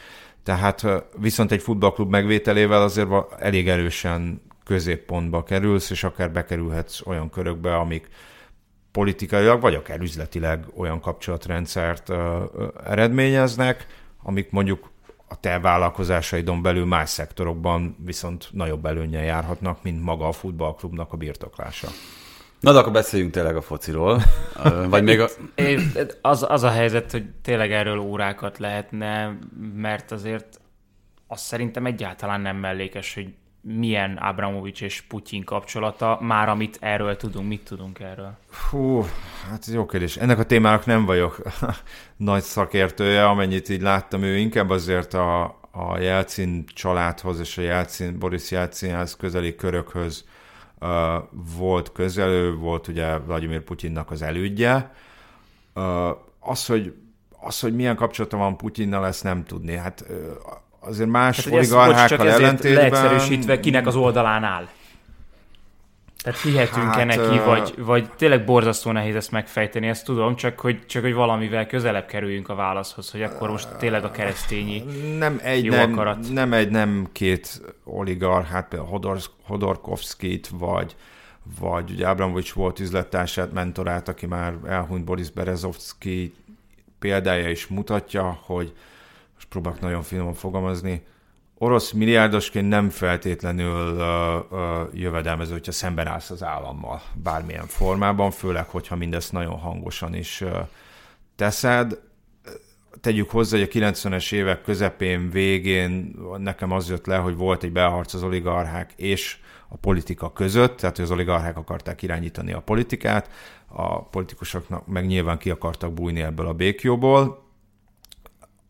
Tehát viszont egy futballklub megvételével azért elég erősen középpontba kerülsz, és akár bekerülhetsz olyan körökbe, amik politikailag, vagy akár üzletileg olyan kapcsolatrendszert ö, ö, eredményeznek, amik mondjuk a te vállalkozásaidon belül más szektorokban viszont nagyobb előnyel járhatnak, mint maga a futballklubnak a birtoklása. Na, de akkor beszéljünk tényleg a fociról. Vagy még a... az, az a helyzet, hogy tényleg erről órákat lehetne, mert azért azt szerintem egyáltalán nem mellékes, hogy milyen Abramovics és Putyin kapcsolata, már amit erről tudunk, mit tudunk erről? Hú, hát ez jó kérdés. Ennek a témának nem vagyok nagy szakértője, amennyit így láttam, ő inkább azért a, a Jelcin családhoz és a Jelcin, Boris Jelcinhez közeli körökhöz uh, volt közelő, volt ugye Vladimir Putyinnak az elődje. Uh, az, hogy az, hogy milyen kapcsolata van Putyinnal, ezt nem tudni. Hát uh, azért más hát, oligarchákkal ellentétben... Leegyszerűsítve kinek az oldalán áll. Tehát hihetünk-e hát, neki, vagy, vagy tényleg borzasztó nehéz ezt megfejteni, ezt tudom, csak hogy, csak hogy valamivel közelebb kerüljünk a válaszhoz, hogy akkor most tényleg a keresztényi nem egy, jó nem, akarat. Nem egy, nem két oligarchát, például Hodor, Hodorkovskit, vagy, vagy ugye Abramovics volt üzlettársát, mentorát, aki már elhunyt Boris Berezovski példája is mutatja, hogy most próbálok nagyon finoman fogalmazni, orosz milliárdosként nem feltétlenül uh, uh, jövedelmező, hogyha szemben állsz az állammal bármilyen formában, főleg, hogyha mindezt nagyon hangosan is uh, teszed. Tegyük hozzá, hogy a 90-es évek közepén, végén nekem az jött le, hogy volt egy belharc az oligarchák és a politika között, tehát hogy az oligarchák akarták irányítani a politikát, a politikusoknak meg nyilván ki akartak bújni ebből a békjóból,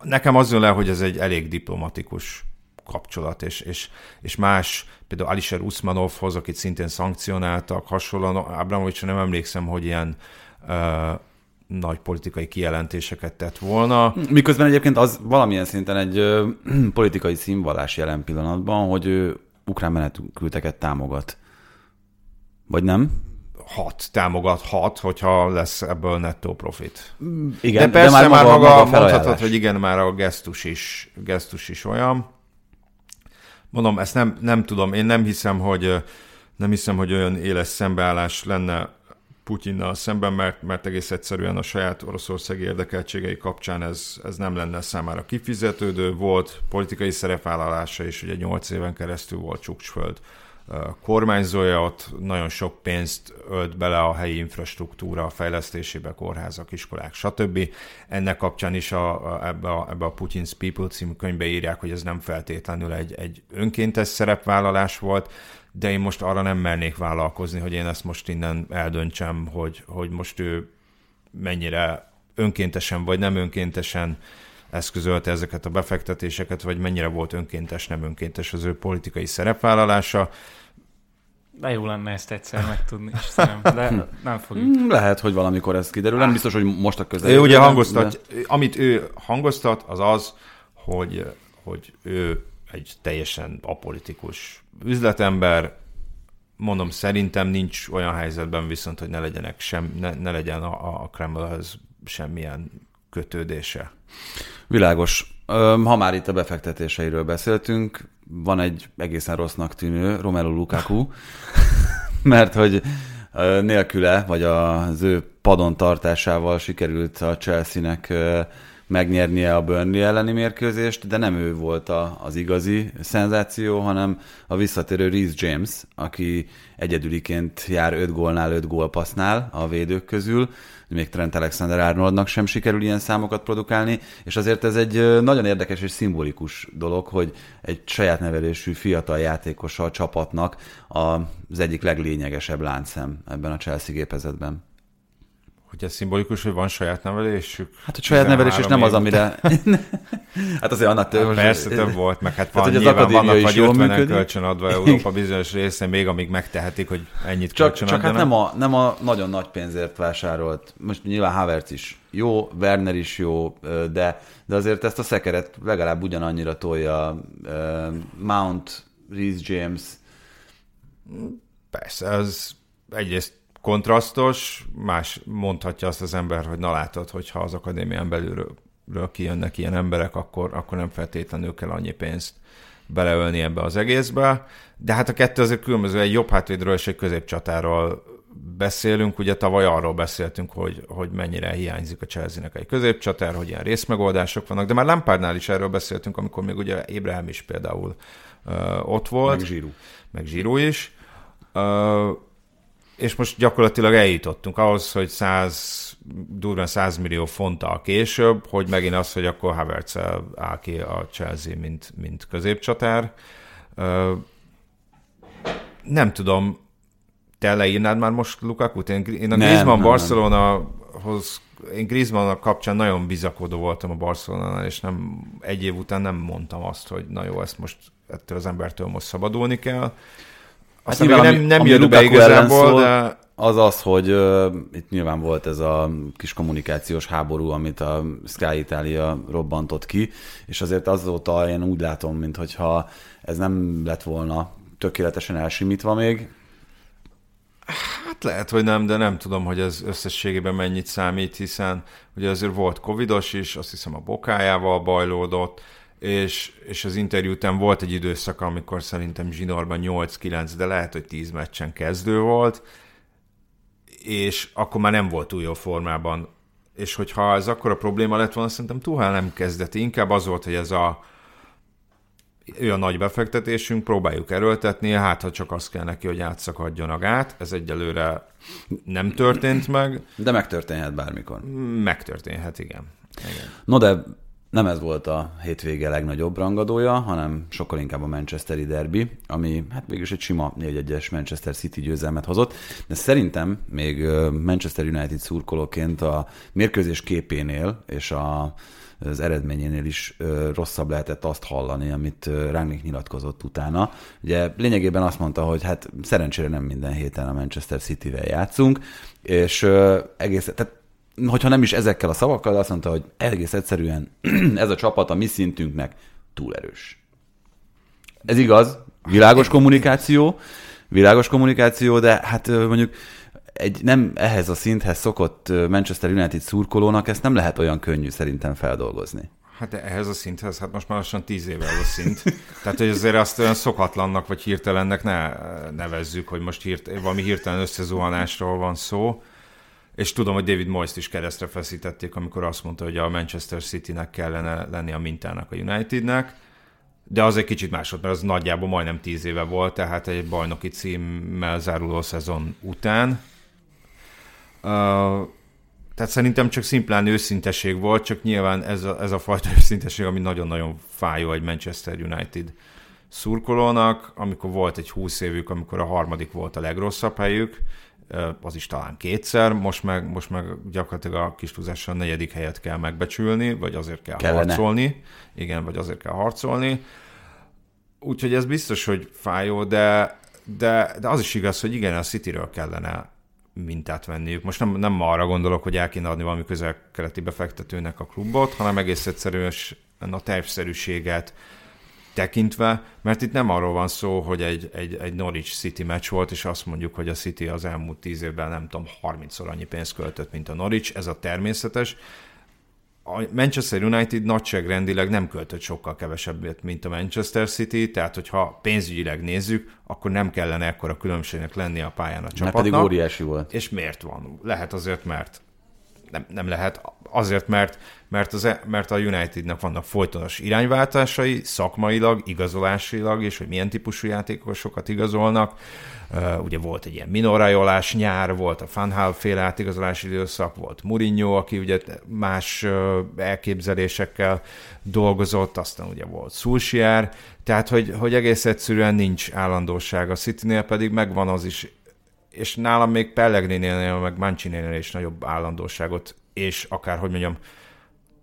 nekem az jön le, hogy ez egy elég diplomatikus kapcsolat, és, és, és más, például Alisher Usmanovhoz, akit szintén szankcionáltak, hasonlóan Abramovicsra nem emlékszem, hogy ilyen uh, nagy politikai kijelentéseket tett volna. Miközben egyébként az valamilyen szinten egy ö, politikai színvallás jelen pillanatban, hogy ő ukrán menekülteket támogat. Vagy nem? Hat támogathat, hogyha lesz ebből nettó profit. Igen, de persze de már, maga, maga, maga mondhatod, hogy igen, már a gesztus is, gesztus is olyan. Mondom, ezt nem, nem tudom, én nem hiszem, hogy nem hiszem, hogy olyan éles szembeállás lenne Putyinnal szemben, mert, mert egész egyszerűen a saját oroszországi érdekeltségei kapcsán ez, ez nem lenne számára kifizetődő. Volt politikai szerepvállalása is, ugye 8 éven keresztül volt Csuksföld kormányzója, ott nagyon sok pénzt ölt bele a helyi infrastruktúra fejlesztésébe, kórházak, iskolák, stb. Ennek kapcsán is a, a, ebbe, a, ebbe a Putin's People című könyvbe írják, hogy ez nem feltétlenül egy, egy önkéntes szerepvállalás volt, de én most arra nem mernék vállalkozni, hogy én ezt most innen eldöntsem, hogy, hogy most ő mennyire önkéntesen vagy nem önkéntesen eszközölte ezeket a befektetéseket, vagy mennyire volt önkéntes, nem önkéntes az ő politikai szerepvállalása. De jó lenne ezt egyszer megtudni, Istenem, de nem fogjuk. Hmm, lehet, hogy valamikor ez kiderül, nem biztos, hogy most a közel. Ő ugye hangoztat, de... amit ő hangoztat, az az, hogy, hogy ő egy teljesen apolitikus üzletember, mondom, szerintem nincs olyan helyzetben viszont, hogy ne legyenek sem, ne, ne legyen a, a Kremlhez semmilyen kötődése. Világos. Ha már itt a befektetéseiről beszéltünk, van egy egészen rossznak tűnő Romelu Lukaku, mert hogy nélküle, vagy az ő padon tartásával sikerült a Chelsea-nek megnyernie a Burnley elleni mérkőzést, de nem ő volt a, az igazi szenzáció, hanem a visszatérő Reece James, aki egyedüliként jár 5 gólnál, 5 gólpassznál a védők közül, még Trent Alexander-Arnoldnak sem sikerül ilyen számokat produkálni, és azért ez egy nagyon érdekes és szimbolikus dolog, hogy egy saját nevelésű fiatal játékosa a csapatnak az egyik leglényegesebb láncszem ebben a Chelsea gépezetben. Hogy ez szimbolikus, hogy van saját nevelésük? Hát a saját nevelés, és nem az, amire... hát azért annak több. Hát persze több volt, meg hát van, Tehát, hogy az akadémia is jól működik. kölcsön adva Európa bizonyos részén, még amíg megtehetik, hogy ennyit csak, kölcsön Csak hát nem a, nem a nagyon nagy pénzért vásárolt. Most nyilván Havertz is jó, Werner is jó, de, de azért ezt a szekeret legalább ugyanannyira tolja Mount, Reece James. Persze, az egyrészt kontrasztos, más mondhatja azt az ember, hogy na látod, hogyha az akadémián belülről kijönnek ilyen emberek, akkor, akkor nem feltétlenül kell annyi pénzt beleölni ebbe az egészbe. De hát a kettő azért különböző, egy jobb hátvédről és egy középcsatáról beszélünk, ugye tavaly arról beszéltünk, hogy, hogy mennyire hiányzik a Chelsea-nek egy középcsatár, hogy ilyen részmegoldások vannak, de már Lampardnál is erről beszéltünk, amikor még ugye Ébrahim is például uh, ott volt. Meg Zsíru. Meg Zsíru is. Uh, és most gyakorlatilag eljutottunk ahhoz, hogy 100, durván 100 millió fonttal később, hogy megint az, hogy akkor havertz áll ki a Chelsea, mint, mint középcsatár. Nem tudom, te leírnád már most Lukaku-t? Én, én a Griezmann Barcelona-hoz én Griezmann kapcsán nagyon bizakodó voltam a Barcelonánál, és nem, egy év után nem mondtam azt, hogy na jó, ezt most ettől az embertől most szabadulni kell. Hát nyilván, nem, nem ami jött be igazából, de... Az az, hogy uh, itt nyilván volt ez a kis kommunikációs háború, amit a Sky Italia robbantott ki, és azért azóta én úgy látom, mintha ez nem lett volna tökéletesen elsimítva még. Hát lehet, hogy nem, de nem tudom, hogy ez összességében mennyit számít, hiszen ugye azért volt covidos is, azt hiszem a bokájával bajlódott, és, és az interjú után volt egy időszak, amikor szerintem zsinórban 8-9, de lehet, hogy 10 meccsen kezdő volt, és akkor már nem volt túl jó formában. És hogyha ez akkor a probléma lett volna, szerintem Tuhál nem kezdeti. Inkább az volt, hogy ez a olyan nagy befektetésünk, próbáljuk erőltetni, hát ha csak azt kell neki, hogy átszakadjon a gát, ez egyelőre nem történt meg. De megtörténhet bármikor. Megtörténhet, igen. igen. No de nem ez volt a hétvége legnagyobb rangadója, hanem sokkal inkább a Manchesteri derby, ami hát mégis egy sima 4-1-es Manchester City győzelmet hozott, de szerintem még Manchester United szurkolóként a mérkőzés képénél és a az eredményénél is rosszabb lehetett azt hallani, amit Rangnick nyilatkozott utána. Ugye lényegében azt mondta, hogy hát szerencsére nem minden héten a Manchester City-vel játszunk, és egész, tehát hogyha nem is ezekkel a szavakkal, de azt mondta, hogy egész egyszerűen ez a csapat a mi szintünknek túl erős. Ez igaz, világos kommunikáció, világos kommunikáció, de hát mondjuk egy nem ehhez a szinthez szokott Manchester United szurkolónak ezt nem lehet olyan könnyű szerintem feldolgozni. Hát ehhez a szinthez, hát most már lassan tíz éve ez a szint. Tehát, hogy azért azt olyan szokatlannak vagy hirtelennek ne nevezzük, hogy most hirt, valami hirtelen összezuhanásról van szó. És tudom, hogy David moyes is keresztre feszítették, amikor azt mondta, hogy a Manchester City-nek kellene lenni a mintának a Unitednek, de az egy kicsit másod, mert az nagyjából majdnem tíz éve volt, tehát egy bajnoki címmel záruló szezon után. Uh, tehát szerintem csak szimplán őszinteség volt, csak nyilván ez a, ez a fajta őszinteség, ami nagyon-nagyon fájó egy Manchester United szurkolónak, amikor volt egy húsz évük, amikor a harmadik volt a legrosszabb helyük, az is talán kétszer, most meg, most meg gyakorlatilag a kis túlzással a negyedik helyet kell megbecsülni, vagy azért kell Kellene. harcolni. Igen, vagy azért kell harcolni. Úgyhogy ez biztos, hogy fájó, de, de, de az is igaz, hogy igen, a Cityről kellene mintát venniük. Most nem, nem arra gondolok, hogy el kéne adni valami közel-keleti befektetőnek a klubot, hanem egész egyszerűen a tervszerűséget, tekintve, mert itt nem arról van szó, hogy egy, egy, egy Norwich City meccs volt, és azt mondjuk, hogy a City az elmúlt tíz évben nem tudom, 30-szor annyi pénzt költött, mint a Norwich, ez a természetes. A Manchester United nagyságrendileg nem költött sokkal kevesebbet, mint a Manchester City, tehát hogyha pénzügyileg nézzük, akkor nem kellene ekkora különbségnek lenni a pályán a csapatnak. Mert pedig óriási volt. És miért van? Lehet azért, mert nem, nem lehet azért, mert, mert, az, e- mert a Unitednak vannak folytonos irányváltásai, szakmailag, igazolásilag, és hogy milyen típusú játékosokat igazolnak. Uh, ugye volt egy ilyen minorajolás nyár, volt a Fanhal féle átigazolási időszak, volt Mourinho, aki ugye más uh, elképzelésekkel dolgozott, aztán ugye volt Sulsier, tehát hogy, hogy egész egyszerűen nincs állandóság a Citynél, pedig megvan az is, és nálam még Pellegrini-nél, meg Mancini-nél is nagyobb állandóságot, és akár, hogy mondjam,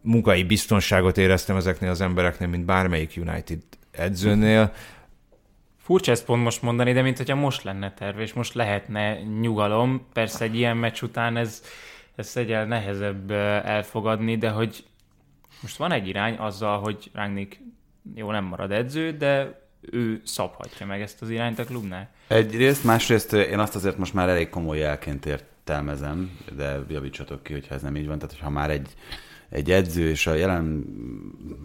munkai biztonságot éreztem ezeknél az embereknél, mint bármelyik United edzőnél. Furcsa ezt pont most mondani, de mint hogyha most lenne terv, és most lehetne nyugalom. Persze egy ilyen meccs után ez, ez egyel nehezebb elfogadni, de hogy most van egy irány azzal, hogy Rangnick jó nem marad edző, de ő szabhatja meg ezt az irányt a klubnál. Egyrészt, másrészt én azt azért most már elég komoly jelként értelmezem, de javítsatok ki, hogyha ez nem így van. Tehát, ha már egy, egy edző és a jelen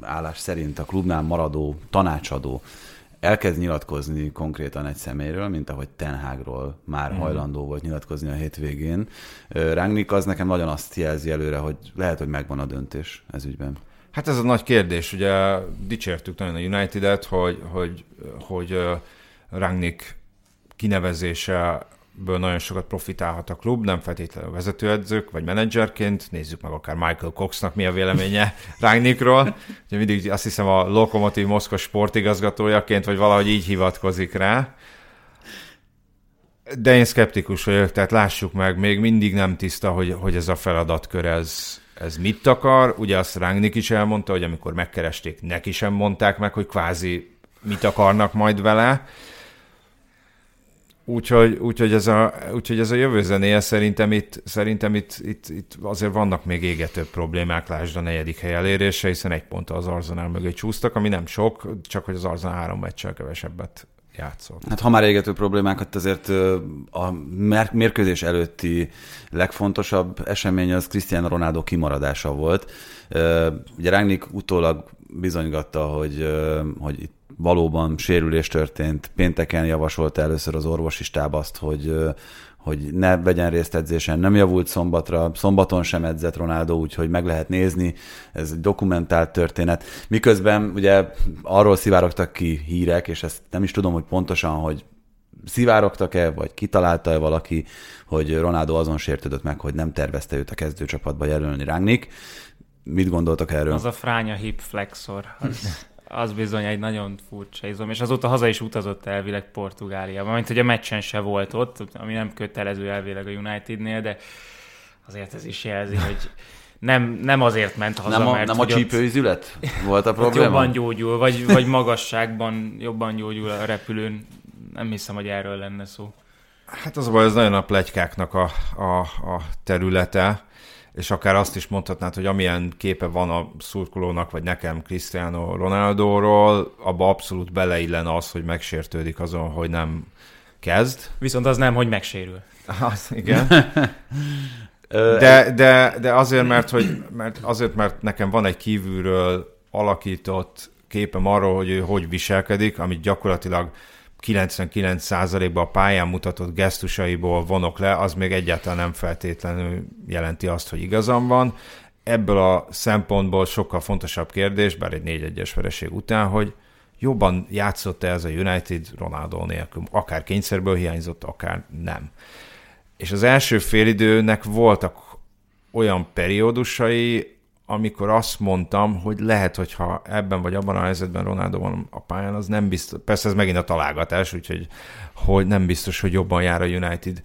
állás szerint a klubnál maradó tanácsadó elkezd nyilatkozni konkrétan egy szeméről, mint ahogy Tenhágról már mm. hajlandó volt nyilatkozni a hétvégén. Rangnick az nekem nagyon azt jelzi előre, hogy lehet, hogy megvan a döntés ez ügyben. Hát ez a nagy kérdés, ugye dicsértük nagyon a United-et, hogy, hogy, hogy Rangnick kinevezése ből nagyon sokat profitálhat a klub, nem feltétlenül vezetőedzők vagy menedzserként. Nézzük meg akár Michael Coxnak mi a véleménye Rangnickról. Ugye mindig azt hiszem a Lokomotív Moszkva sportigazgatójaként, vagy valahogy így hivatkozik rá. De én szkeptikus vagyok, tehát lássuk meg, még mindig nem tiszta, hogy, hogy ez a feladatkör, ez, ez mit akar. Ugye azt Rangnick is elmondta, hogy amikor megkeresték, neki sem mondták meg, hogy kvázi mit akarnak majd vele. Úgyhogy, úgyhogy, ez a, úgyhogy ez a jövő zenéje szerintem itt, szerintem itt, itt, itt azért vannak még égető problémák, lásd a negyedik hely elérése, hiszen egy pont az Arzenál mögé csúsztak, ami nem sok, csak hogy az Arzenál három meccsel kevesebbet játszott. Hát ha már égető problémákat, azért a mérkőzés előtti legfontosabb esemény az Cristiano Ronaldo kimaradása volt. Ugye Rangnick utólag bizonygatta, hogy, hogy itt valóban sérülés történt. Pénteken javasolta először az orvosi stáb azt, hogy, hogy ne vegyen részt edzésen. Nem javult szombatra, szombaton sem edzett Ronaldo, úgyhogy meg lehet nézni. Ez egy dokumentált történet. Miközben ugye arról szivárogtak ki hírek, és ezt nem is tudom, hogy pontosan, hogy szivárogtak-e, vagy kitalálta-e valaki, hogy Ronaldo azon sértődött meg, hogy nem tervezte őt a kezdőcsapatba jelölni Rangnick. Mit gondoltak erről? Az a fránya hip flexor. Az az bizony egy nagyon furcsa izom, és azóta haza is utazott elvileg Portugáliába, mint hogy a meccsen se volt ott, ami nem kötelező elvileg a Unitednél, de azért ez is jelzi, hogy nem, nem azért ment haza, nem a, mert... Nem a csípőizület volt a probléma? jobban gyógyul, vagy, vagy magasságban jobban gyógyul a repülőn. Nem hiszem, hogy erről lenne szó. Hát az a baj, ez nagyon a plegykáknak a, a, a területe és akár azt is mondhatnád, hogy amilyen képe van a szurkolónak, vagy nekem Cristiano Ronaldo-ról, abba abszolút beleillen az, hogy megsértődik azon, hogy nem kezd. Viszont az nem, hogy megsérül. Az, igen. De, de, de azért, mert, hogy, mert, azért, mert nekem van egy kívülről alakított képem arról, hogy ő hogy viselkedik, amit gyakorlatilag 99%-ban a pályán mutatott gesztusaiból vonok le, az még egyáltalán nem feltétlenül jelenti azt, hogy igazam van. Ebből a szempontból sokkal fontosabb kérdés, bár egy 4-1-es vereség után, hogy jobban játszott-e ez a United Ronaldo nélkül, akár kényszerből hiányzott, akár nem. És az első félidőnek voltak olyan periódusai, amikor azt mondtam, hogy lehet, hogyha ebben vagy abban a helyzetben Ronaldo van a pályán, az nem biztos, persze ez megint a találgatás, úgyhogy hogy nem biztos, hogy jobban jár a United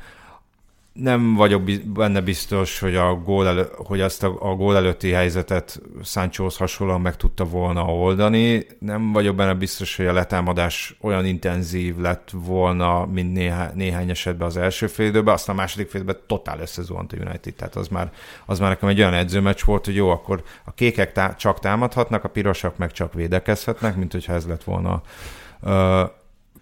nem vagyok benne biztos, hogy, a gól elő, hogy azt a, a gól előtti helyzetet Sanchohoz hasonlóan meg tudta volna oldani. Nem vagyok benne biztos, hogy a letámadás olyan intenzív lett volna, mint néha, néhány esetben az első fél időben, aztán a második fél időben totál összezuhant a United. Tehát az már, az már nekem egy olyan edzőmeccs volt, hogy jó, akkor a kékek tá- csak támadhatnak, a pirosak meg csak védekezhetnek, mint hogyha ez lett volna uh,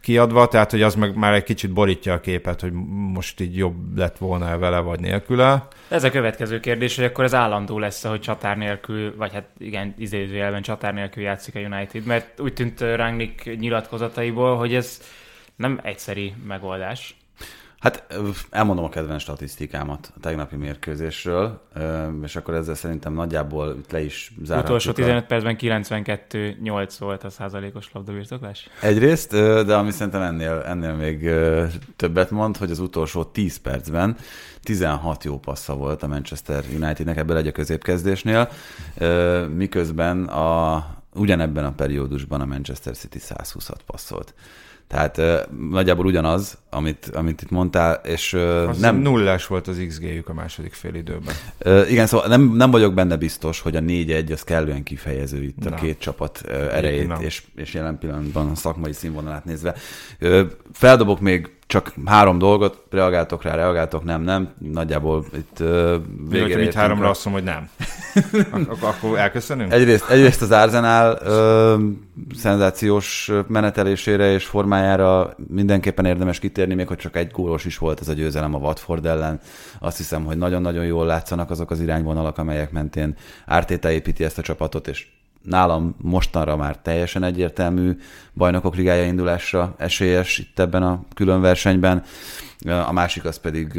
kiadva, tehát hogy az meg már egy kicsit borítja a képet, hogy most így jobb lett volna vele vagy nélküle. Ez a következő kérdés, hogy akkor ez állandó lesz, hogy csatár nélkül, vagy hát igen, izézőjelben csatár nélkül játszik a United, mert úgy tűnt Rangnick nyilatkozataiból, hogy ez nem egyszeri megoldás. Hát elmondom a kedvenc statisztikámat a tegnapi mérkőzésről, és akkor ezzel szerintem nagyjából le is zárhatjuk. Utolsó 15 percben 92-8 volt a százalékos labdabirtoklás? Egyrészt, de ami szerintem ennél, ennél még többet mond, hogy az utolsó 10 percben 16 jó passza volt a Manchester Unitednek ebből egy a középkezdésnél, miközben a, ugyanebben a periódusban a Manchester City 120-at passzolt. Tehát uh, nagyjából ugyanaz, amit, amit itt mondtál, és uh, nem... Nullás volt az XG-jük a második fél időben. Uh, igen, szóval nem, nem vagyok benne biztos, hogy a 4-1 az kellően kifejező itt Na. a két csapat uh, erejét, és, és jelen pillanatban a szakmai színvonalát nézve. Uh, feldobok még csak három dolgot, reagáltok rá, reagáltok, nem, nem. Nagyjából itt uh, végére Itt háromra azt mondom, hogy nem. Ak- akkor elköszönünk? Egyrészt, egyrészt az Arsenal uh, szenzációs menetelésére és formájára mindenképpen érdemes kitérni, még hogy csak egy gólos is volt ez a győzelem a Watford ellen. Azt hiszem, hogy nagyon-nagyon jól látszanak azok az irányvonalak, amelyek mentén Ártéta építi ezt a csapatot, és nálam mostanra már teljesen egyértelmű bajnokok ligája indulásra esélyes itt ebben a külön versenyben. A másik az pedig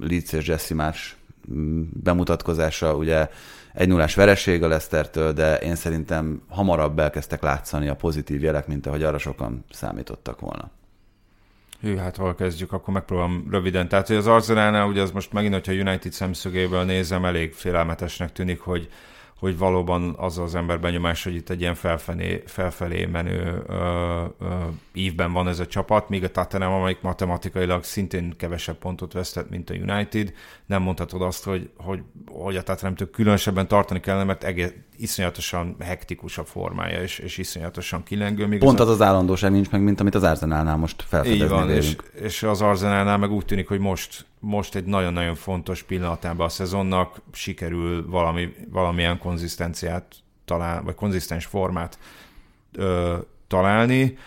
Leeds és Jesse más mm, bemutatkozása, ugye egy nullás vereség a Lesztertől, de én szerintem hamarabb elkezdtek látszani a pozitív jelek, mint ahogy arra sokan számítottak volna. Hű, hát hol kezdjük, akkor megpróbálom röviden. Tehát, hogy az Arsenalnál, ugye az most megint, hogyha United szemszögéből nézem, elég félelmetesnek tűnik, hogy hogy valóban az az ember benyomás, hogy itt egy ilyen felfelé, felfelé menő ö, ö, ívben van ez a csapat, míg a Tottenham, amelyik matematikailag szintén kevesebb pontot vesztett, mint a United, nem mondhatod azt, hogy, hogy, hogy a Tottenhamtől különösebben tartani kellene, mert egész, iszonyatosan hektikus a formája, és, és iszonyatosan kilengő. Míg Pont az, az az állandóság nincs meg, mint amit az Arsenalnál most felfedezni Így van, és, és az Arsenalnál meg úgy tűnik, hogy most, most egy nagyon-nagyon fontos pillanatában a szezonnak sikerül valami, valamilyen konzisztenciát talál, vagy konzisztens formát ö, találni.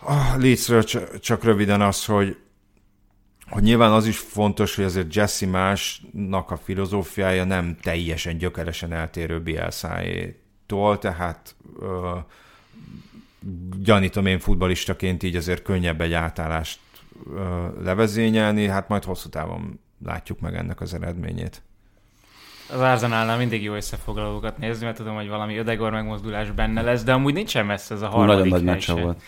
Ah, Leedsről csak röviden az, hogy hogy nyilván az is fontos, hogy azért Jesse másnak a filozófiája nem teljesen gyökeresen eltérő Bielsájétól, tehát ö, gyanítom én futbalistaként így azért könnyebb egy átállást levezényelni, hát majd hosszú távon látjuk meg ennek az eredményét. Az Arsenalnál mindig jó összefoglalókat nézni, mert tudom, hogy valami ödegor megmozdulás benne lesz, de amúgy nincsen messze ez a harmadik Nagyon nagy volt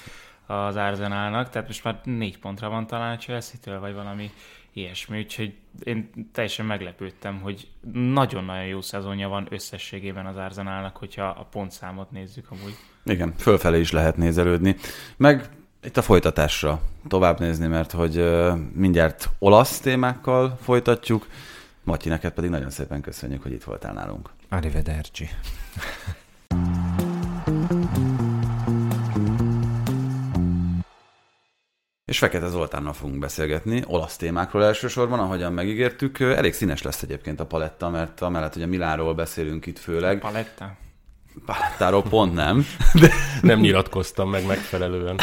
az Arsenalnak, tehát most már négy pontra van talán a Chelsea-től, vagy valami ilyesmi, úgyhogy én teljesen meglepődtem, hogy nagyon-nagyon jó szezonja van összességében az Arsenalnak, hogyha a pontszámot nézzük amúgy. Igen, fölfelé is lehet nézelődni. Meg itt a folytatásra tovább nézni, mert hogy mindjárt olasz témákkal folytatjuk. Matyi, neked pedig nagyon szépen köszönjük, hogy itt voltál nálunk. Arrivederci. És Fekete Zoltánnal fogunk beszélgetni, olasz témákról elsősorban, ahogyan megígértük. Elég színes lesz egyébként a paletta, mert amellett, hogy a Milánról beszélünk itt főleg. Paletta? Palettáról pont nem. De... Nem nyilatkoztam meg megfelelően.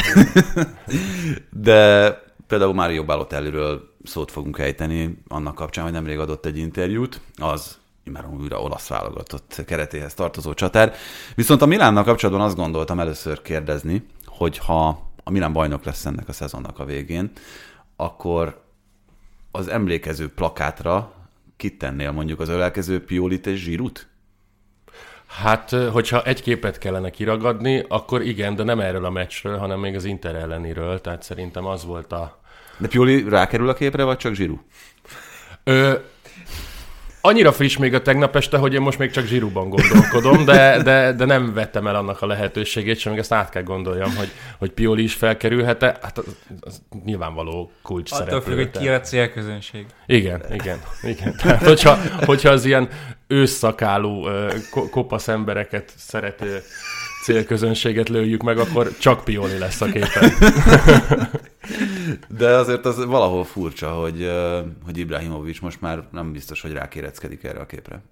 De például Mário Balotelliről szót fogunk ejteni annak kapcsán, hogy nemrég adott egy interjút, az már újra olasz válogatott keretéhez tartozó csatár. Viszont a Milánnal kapcsolatban azt gondoltam először kérdezni, hogy ha a Milán bajnok lesz ennek a szezonnak a végén, akkor az emlékező plakátra kitennél mondjuk az ölelkező Piolit és Zsirut? Hát, hogyha egy képet kellene kiragadni, akkor igen, de nem erről a meccsről, hanem még az Inter elleniről, tehát szerintem az volt a... De Pioli rákerül a képre, vagy csak Zsiru? Ö, annyira friss még a tegnap este, hogy én most még csak zsíruban gondolkodom, de, de, de nem vettem el annak a lehetőségét sem, még ezt át kell gondoljam, hogy, hogy Pioli is felkerülhet-e. Hát az, az nyilvánvaló kulcs Attól szereplő. függ, hogy ki a célközönség. Igen, igen, igen. Tehát, hogyha, hogyha az ilyen ősszakálú kopasz embereket szerető célközönséget lőjük meg, akkor csak Pioli lesz a képen. De azért az valahol furcsa, hogy, hogy Ibrahimovics most már nem biztos, hogy rákéreckedik erre a képre.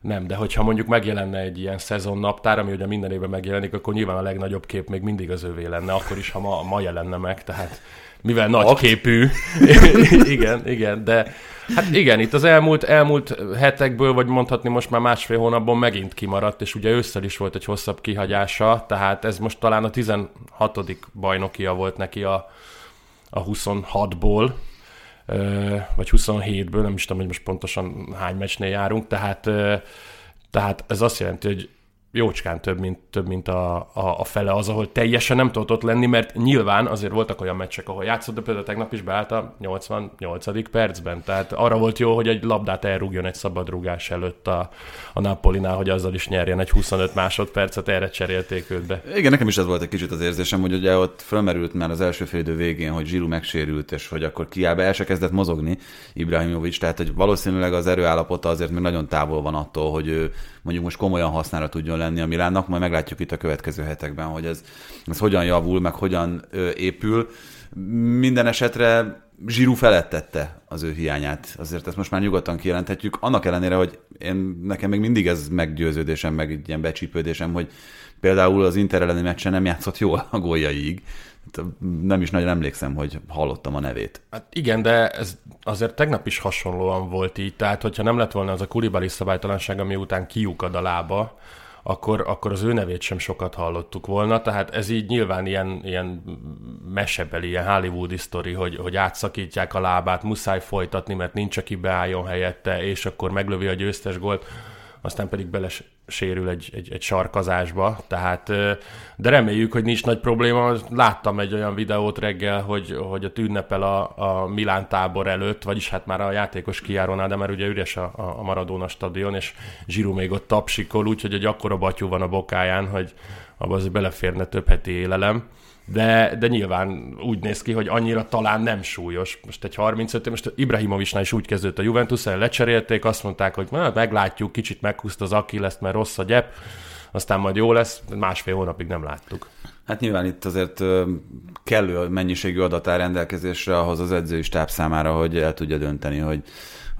Nem, de hogyha mondjuk megjelenne egy ilyen szezonnaptár, ami ugye minden évben megjelenik, akkor nyilván a legnagyobb kép még mindig az övé lenne, akkor is, ha ma, ma jelenne meg, tehát mivel nagy Akt. képű. igen, igen, de hát igen, itt az elmúlt, elmúlt hetekből, vagy mondhatni most már másfél hónapban megint kimaradt, és ugye ősszel is volt egy hosszabb kihagyása, tehát ez most talán a 16. bajnokia volt neki a, a 26-ból, vagy 27-ből, nem is tudom, hogy most pontosan hány meccsnél járunk, tehát, tehát ez azt jelenti, hogy jócskán több, mint, több, mint a, a, a fele az, ahol teljesen nem tudott ott lenni, mert nyilván azért voltak olyan meccsek, ahol játszott, de például tegnap is beállt a 88. percben, tehát arra volt jó, hogy egy labdát elrúgjon egy szabadrúgás előtt a, a Napolinál, hogy azzal is nyerjen egy 25 másodpercet, erre cserélték őt be. Igen, nekem is ez volt egy kicsit az érzésem, hogy ugye ott fölmerült már az első fél idő végén, hogy Zsiru megsérült, és hogy akkor kiáll el se kezdett mozogni Ibrahimovic, tehát hogy valószínűleg az erőállapota azért még nagyon távol van attól, hogy ő mondjuk most komolyan hasznára tudjon lenni a Milánnak, majd meglátjuk itt a következő hetekben, hogy ez, ez hogyan javul, meg hogyan ö, épül. Minden esetre Zsirú felettette az ő hiányát. Azért ezt most már nyugodtan kijelenthetjük. Annak ellenére, hogy én, nekem még mindig ez meggyőződésem, meg ilyen becsípődésem, hogy például az Inter elleni meccsen nem játszott jól a góljaiig. Nem is nagyon emlékszem, hogy hallottam a nevét. Hát igen, de ez azért tegnap is hasonlóan volt így. Tehát, hogyha nem lett volna az a kulibali szabálytalanság, ami után kiukad a lába, akkor, akkor az ő nevét sem sokat hallottuk volna, tehát ez így nyilván ilyen, ilyen mesebeli, ilyen Hollywoodi sztori, hogy, hogy átszakítják a lábát, muszáj folytatni, mert nincs, aki beálljon helyette, és akkor meglövi a győztes gólt aztán pedig belesérül egy, egy, egy sarkazásba, tehát, de reméljük, hogy nincs nagy probléma. Láttam egy olyan videót reggel, hogy, hogy a ünnepel a, a Milán tábor előtt, vagyis hát már a játékos kijárónál, de már ugye üres a, a Maradona stadion, és Zsiru még ott tapsikol, úgyhogy egy akkora batyú van a bokáján, hogy abban azért beleférne több heti élelem de, de nyilván úgy néz ki, hogy annyira talán nem súlyos. Most egy 35 most Ibrahimovicsnál is úgy kezdődött a Juventus, el lecserélték, azt mondták, hogy na, meglátjuk, kicsit meghúzta az lesz, mert rossz a gyep, aztán majd jó lesz, másfél hónapig nem láttuk. Hát nyilván itt azért kellő mennyiségű adat áll rendelkezésre ahhoz az edzői stáb számára, hogy el tudja dönteni, hogy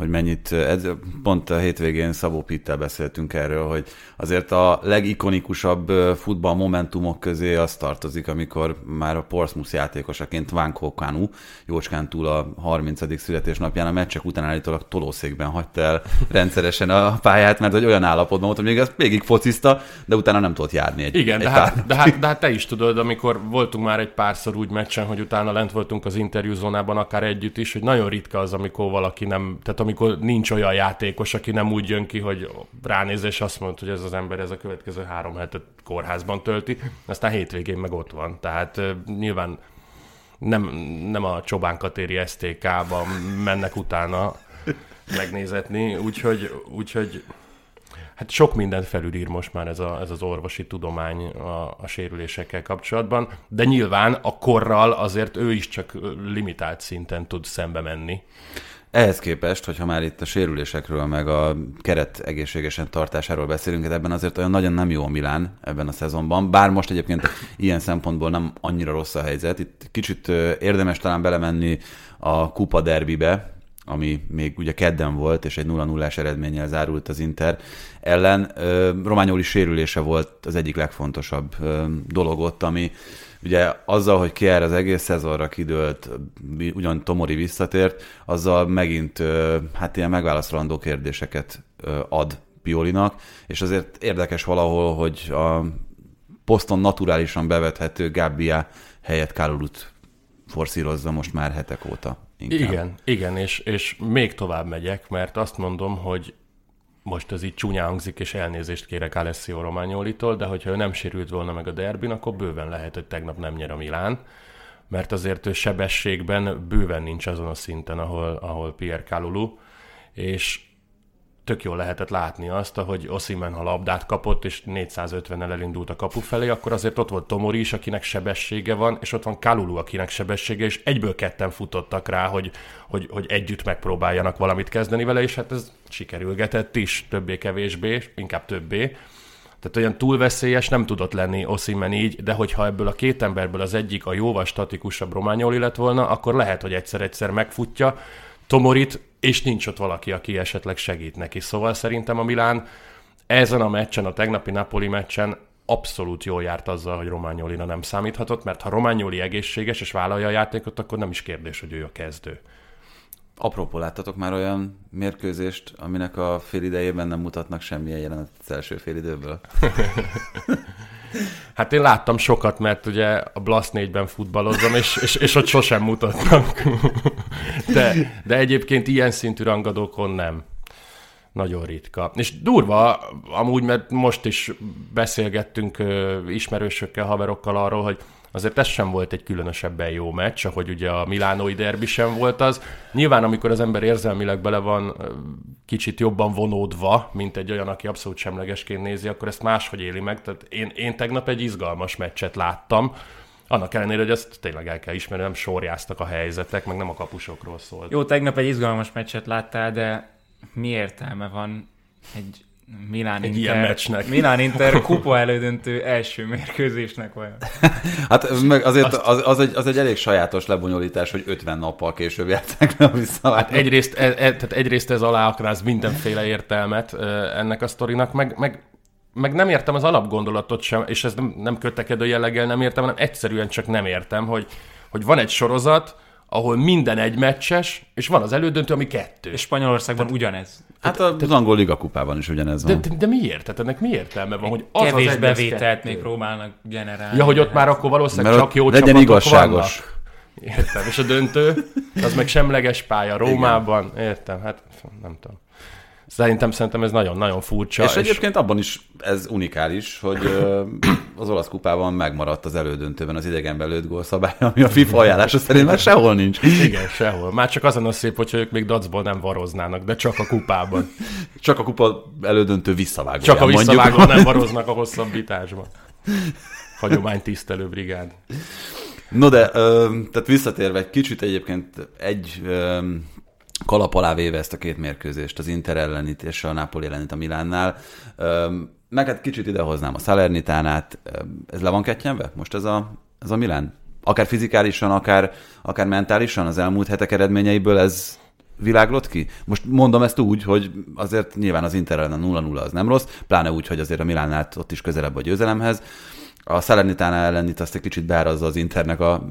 hogy mennyit, ez, pont a hétvégén Szabó Pittel beszéltünk erről, hogy azért a legikonikusabb futball momentumok közé az tartozik, amikor már a Portsmouth játékosaként Van Kokanu jócskán túl a 30. születésnapján a meccsek után állítólag tolószékben hagyta el rendszeresen a pályát, mert hogy olyan állapotban volt, hogy még az végig focizta, de utána nem tudott járni egy Igen, egy de, hát, de, hát, de hát te is tudod, amikor voltunk már egy párszor úgy meccsen, hogy utána lent voltunk az interjúzónában akár együtt is, hogy nagyon ritka az, amikor valaki nem, tehát amikor nincs olyan játékos, aki nem úgy jön ki, hogy ránéz és azt mondja, hogy ez az ember ez a következő három hetet kórházban tölti, aztán hétvégén meg ott van. Tehát nyilván nem, nem a Csobánkatéri STK-ba mennek utána megnézetni, úgyhogy, úgyhogy hát sok mindent felülír most már ez, a, ez az orvosi tudomány a, a sérülésekkel kapcsolatban, de nyilván a korral azért ő is csak limitált szinten tud szembe menni. Ehhez képest, hogyha már itt a sérülésekről, meg a keret egészségesen tartásáról beszélünk, hát ebben azért olyan nagyon nem jó a Milán ebben a szezonban, bár most egyébként ilyen szempontból nem annyira rossz a helyzet. Itt kicsit érdemes talán belemenni a kupa derbibe, ami még ugye kedden volt, és egy 0-0-ás eredménnyel zárult az Inter ellen. Rományoli sérülése volt az egyik legfontosabb dolog ott, ami ugye azzal, hogy Kier az egész szezonra kidőlt, ugyan Tomori visszatért, azzal megint hát ilyen megválaszolandó kérdéseket ad Piolinak, és azért érdekes valahol, hogy a poszton naturálisan bevethető Gabbia helyett Kálulut forszírozza most már hetek óta. Inkább. Igen, igen, és, és még tovább megyek, mert azt mondom, hogy most ez így csúnya hangzik, és elnézést kérek Alessio Romagnolitól, de hogyha ő nem sérült volna meg a derbin, akkor bőven lehet, hogy tegnap nem nyer a Milán, mert azért ő sebességben bőven nincs azon a szinten, ahol, ahol Pierre Calulu, és tök jól lehetett látni azt, hogy Oszimen, ha labdát kapott, és 450-nel elindult a kapu felé, akkor azért ott volt Tomori is, akinek sebessége van, és ott van Kalulu, akinek sebessége, és egyből ketten futottak rá, hogy, hogy, hogy együtt megpróbáljanak valamit kezdeni vele, és hát ez sikerülgetett is, többé-kevésbé, inkább többé. Tehát olyan túlveszélyes nem tudott lenni Oszimen így, de hogyha ebből a két emberből az egyik a jóval statikusabb Rományoli lett volna, akkor lehet, hogy egyszer-egyszer megfutja, Tomorit, és nincs ott valaki, aki esetleg segít neki. Szóval szerintem a Milán ezen a meccsen, a tegnapi Napoli meccsen abszolút jól járt azzal, hogy Romániolina nem számíthatott, mert ha Románioli egészséges és vállalja a játékot, akkor nem is kérdés, hogy ő a kezdő. Apropó, láttatok már olyan mérkőzést, aminek a fél idejében nem mutatnak semmilyen jelenet az első fél időből? Hát én láttam sokat, mert ugye a Blast 4-ben futballozom, és, és, és ott sosem mutatnak. De, de egyébként ilyen szintű rangadókon nem. Nagyon ritka. És durva, amúgy, mert most is beszélgettünk ismerősökkel, haverokkal arról, hogy azért ez sem volt egy különösebben jó meccs, ahogy ugye a Milánói derbi sem volt az. Nyilván, amikor az ember érzelmileg bele van kicsit jobban vonódva, mint egy olyan, aki abszolút semlegesként nézi, akkor ezt máshogy éli meg. Tehát én, én tegnap egy izgalmas meccset láttam, annak ellenére, hogy ezt tényleg el kell ismerni, nem sorjáztak a helyzetek, meg nem a kapusokról szólt. Jó, tegnap egy izgalmas meccset láttál, de mi értelme van egy Milán Egy Inter, ilyen meccsnek. Milán Inter kupa elődöntő első mérkőzésnek vajon? Hát meg azért az, az, egy, az egy elég sajátos lebonyolítás, hogy 50 nappal később járták le a visszavágót. Hát egyrészt, e, e, tehát egyrészt ez aláaknáz mindenféle értelmet e, ennek a sztorinak, meg, meg, meg nem értem az alapgondolatot sem, és ez nem, nem kötekedő jelleggel nem értem, hanem egyszerűen csak nem értem, hogy, hogy van egy sorozat, ahol minden egy meccses, és van az elődöntő, ami kettő. És Spanyolországban Tehát, ugyanez. Hát a, az angol liga kupában is ugyanez van. De, de, de miért? Tehát ennek mi értelme van, hogy az Kevés az bevételt még próbálnak generálni. Ja, hogy ott már akkor valószínűleg Mert csak jó legyen csapatok igazságos. vannak. Értem, és a döntő, az meg semleges pálya Rómában. Értem, hát nem tudom. Szerintem, szerintem ez nagyon-nagyon furcsa. És egyébként abban is ez unikális, hogy az olasz kupában megmaradt az elődöntőben az idegenbe lőtt gólszabály, ami a FIFA ajánlása szerint már sehol nincs. Igen, sehol. Már csak azon a szép, hogyha ők még dacból nem varoznának, de csak a kupában. Csak a kupa elődöntő visszavágó. Csak a visszavágó nem varoznak a hosszabbításban. Hagyomány tisztelő brigád. No de, ö, tehát visszatérve egy kicsit egyébként egy ö, kalap alá véve ezt a két mérkőzést, az Inter ellenit és a Napoli ellenit a Milánnál, meg hát kicsit idehoznám a Salernitánát, ez le van kettyenve most ez a, ez a Milán? Akár fizikálisan, akár, akár mentálisan az elmúlt hetek eredményeiből ez világlott ki? Most mondom ezt úgy, hogy azért nyilván az Inter ellen 0-0 az nem rossz, pláne úgy, hogy azért a Milánnál ott is közelebb a győzelemhez, a Salernitana ellen itt azt egy kicsit beárazza az Internek a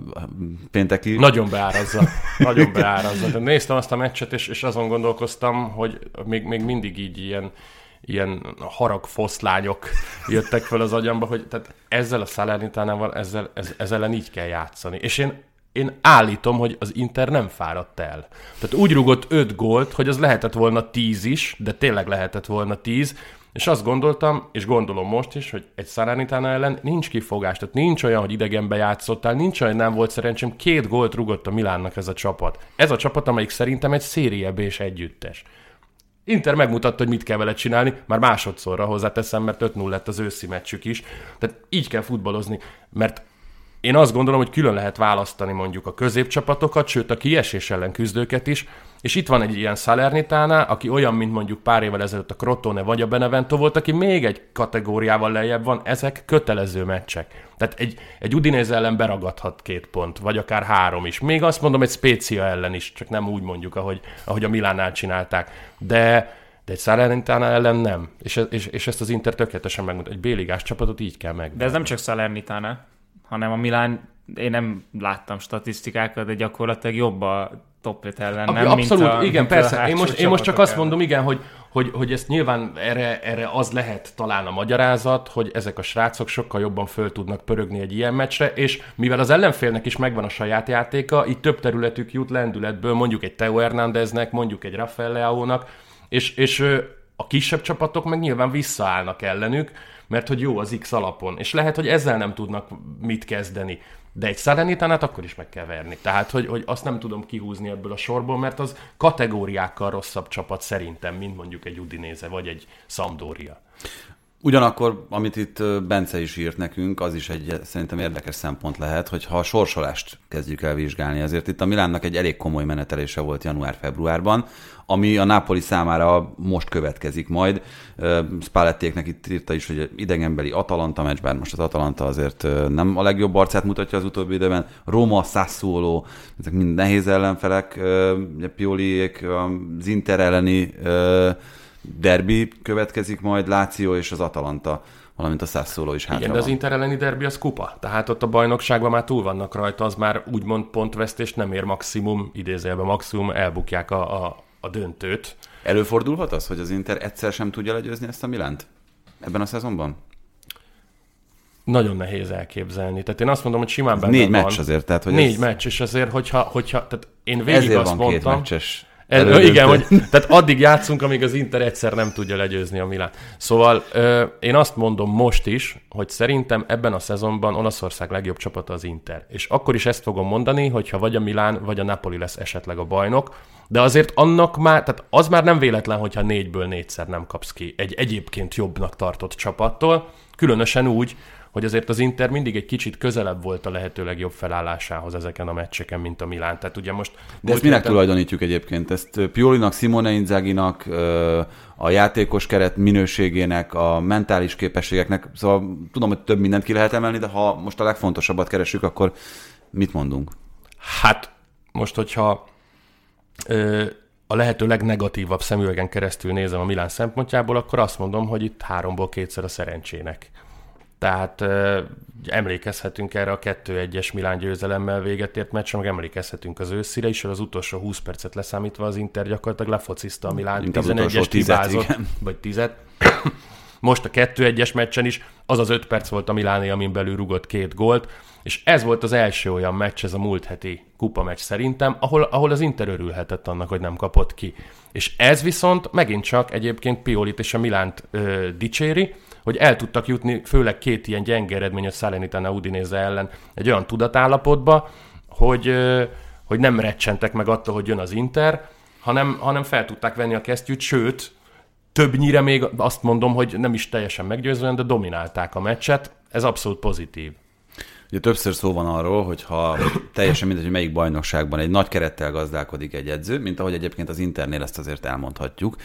pénteki. Nagyon beárazza. Nagyon beárazza. De néztem azt a meccset, és, és azon gondolkoztam, hogy még, még mindig így ilyen, ilyen haragfoszlányok jöttek fel az agyamba, hogy tehát ezzel a Salernitánával, ezzel, ez, ezzel ellen így kell játszani. És én én állítom, hogy az Inter nem fáradt el. Tehát úgy rugott öt gólt, hogy az lehetett volna tíz is, de tényleg lehetett volna tíz, és azt gondoltam, és gondolom most is, hogy egy Salernitana ellen nincs kifogás, tehát nincs olyan, hogy idegenbe játszottál, nincs olyan, nem volt szerencsém, két gólt rugott a Milánnak ez a csapat. Ez a csapat, amelyik szerintem egy széria és együttes. Inter megmutatta, hogy mit kell vele csinálni, már másodszorra hozzáteszem, mert 5-0 lett az őszi meccsük is. Tehát így kell futballozni, mert én azt gondolom, hogy külön lehet választani mondjuk a középcsapatokat, sőt a kiesés ellen küzdőket is, és itt van egy ilyen Salernitánál, aki olyan, mint mondjuk pár évvel ezelőtt a Crotone vagy a Benevento volt, aki még egy kategóriával lejjebb van, ezek kötelező meccsek. Tehát egy, egy Udinese ellen beragadhat két pont, vagy akár három is. Még azt mondom, egy Spezia ellen is, csak nem úgy mondjuk, ahogy, ahogy a Milánál csinálták. De, de egy Salernitana ellen nem. És, és, és ezt az Inter tökéletesen megmondta. Egy béligás csapatot így kell meg. De ez nem csak Salernitana, hanem a Milán, én nem láttam statisztikákat, de gyakorlatilag jobb a top 5 ellen, nem? Abszolút, mint a, igen, mint persze. A Én most, én most csak azt mondom, igen, hogy, hogy, hogy ezt nyilván erre, erre az lehet talán a magyarázat, hogy ezek a srácok sokkal jobban föl tudnak pörögni egy ilyen meccsre, és mivel az ellenfélnek is megvan a saját játéka, így több területük jut lendületből, mondjuk egy Teo Hernándeznek, mondjuk egy Rafael Leao-nak, és, és a kisebb csapatok meg nyilván visszaállnak ellenük, mert hogy jó az X alapon, és lehet, hogy ezzel nem tudnak mit kezdeni. De egy Salernitánát akkor is meg kell verni. Tehát, hogy, hogy azt nem tudom kihúzni ebből a sorból, mert az kategóriákkal rosszabb csapat szerintem, mint mondjuk egy Udinéze vagy egy Sampdoria. Ugyanakkor, amit itt Bence is írt nekünk, az is egy szerintem érdekes szempont lehet, hogy ha a sorsolást kezdjük el vizsgálni, ezért itt a Milánnak egy elég komoly menetelése volt január-februárban, ami a Napoli számára most következik majd. Spallettéknek itt írta is, hogy idegenbeli Atalanta meccs, bár most az Atalanta azért nem a legjobb arcát mutatja az utóbbi időben. Roma, Sassuolo, ezek mind nehéz ellenfelek, Pioliék, az Inter elleni derbi következik majd, Láció és az Atalanta, valamint a Sassuolo is hátra Igen, de az. Inter elleni derbi az kupa. Tehát ott a bajnokságban már túl vannak rajta, az már úgymond pontvesztés nem ér maximum, idézőjelben maximum, elbukják a, a, a döntőt. Előfordulhat az, hogy az Inter egyszer sem tudja legyőzni ezt a Milánt? Ebben a szezonban? nagyon nehéz elképzelni. Tehát én azt mondom, hogy simán benne Négy van. meccs azért, tehát hogy Négy ez, meccs, és azért, hogyha, hogyha tehát én végig ezért azt van két mondtam, meccses elődöntő. igen, hogy, tehát addig játszunk, amíg az Inter egyszer nem tudja legyőzni a Milán. Szóval ö, én azt mondom most is, hogy szerintem ebben a szezonban Olaszország legjobb csapata az Inter. És akkor is ezt fogom mondani, hogyha vagy a Milán, vagy a Napoli lesz esetleg a bajnok, de azért annak már, tehát az már nem véletlen, hogyha négyből négyszer nem kapsz ki egy egyébként jobbnak tartott csapattól, különösen úgy, hogy azért az Inter mindig egy kicsit közelebb volt a lehető legjobb felállásához ezeken a meccseken, mint a Milán. Tehát ugye most... De ezt minek héten- tulajdonítjuk egyébként? Ezt Piolinak, Simone Inzaginak, a játékos keret minőségének, a mentális képességeknek, szóval tudom, hogy több mindent ki lehet emelni, de ha most a legfontosabbat keresünk, akkor mit mondunk? Hát most, hogyha ö, a lehető legnegatívabb szemüvegen keresztül nézem a Milán szempontjából, akkor azt mondom, hogy itt háromból kétszer a szerencsének. Tehát emlékezhetünk erre a 2-1-es Milán győzelemmel véget ért meccsre, meg emlékezhetünk az őszire is, az utolsó 20 percet leszámítva az Inter gyakorlatilag lefocizta a Milán, Inkább az utolsó 11-es tizet, hibázott, vagy 10 most a 2-1-es meccsen is, az az 5 perc volt a Miláné, amin belül rugott két gólt, és ez volt az első olyan meccs, ez a múlt heti kupa meccs szerintem, ahol, ahol az Inter örülhetett annak, hogy nem kapott ki. És ez viszont megint csak egyébként Piolit és a Milánt ö, dicséri, hogy el tudtak jutni, főleg két ilyen gyenge eredmény a Salernitana Udinese ellen egy olyan tudatállapotba, hogy, hogy nem recsentek meg attól, hogy jön az Inter, hanem, hanem fel tudták venni a kesztyűt, sőt, többnyire még azt mondom, hogy nem is teljesen meggyőzően, de dominálták a meccset. Ez abszolút pozitív. Ugye többször szó van arról, hogy ha teljesen mindegy, hogy melyik bajnokságban egy nagy kerettel gazdálkodik egy edző, mint ahogy egyébként az Internél ezt azért elmondhatjuk,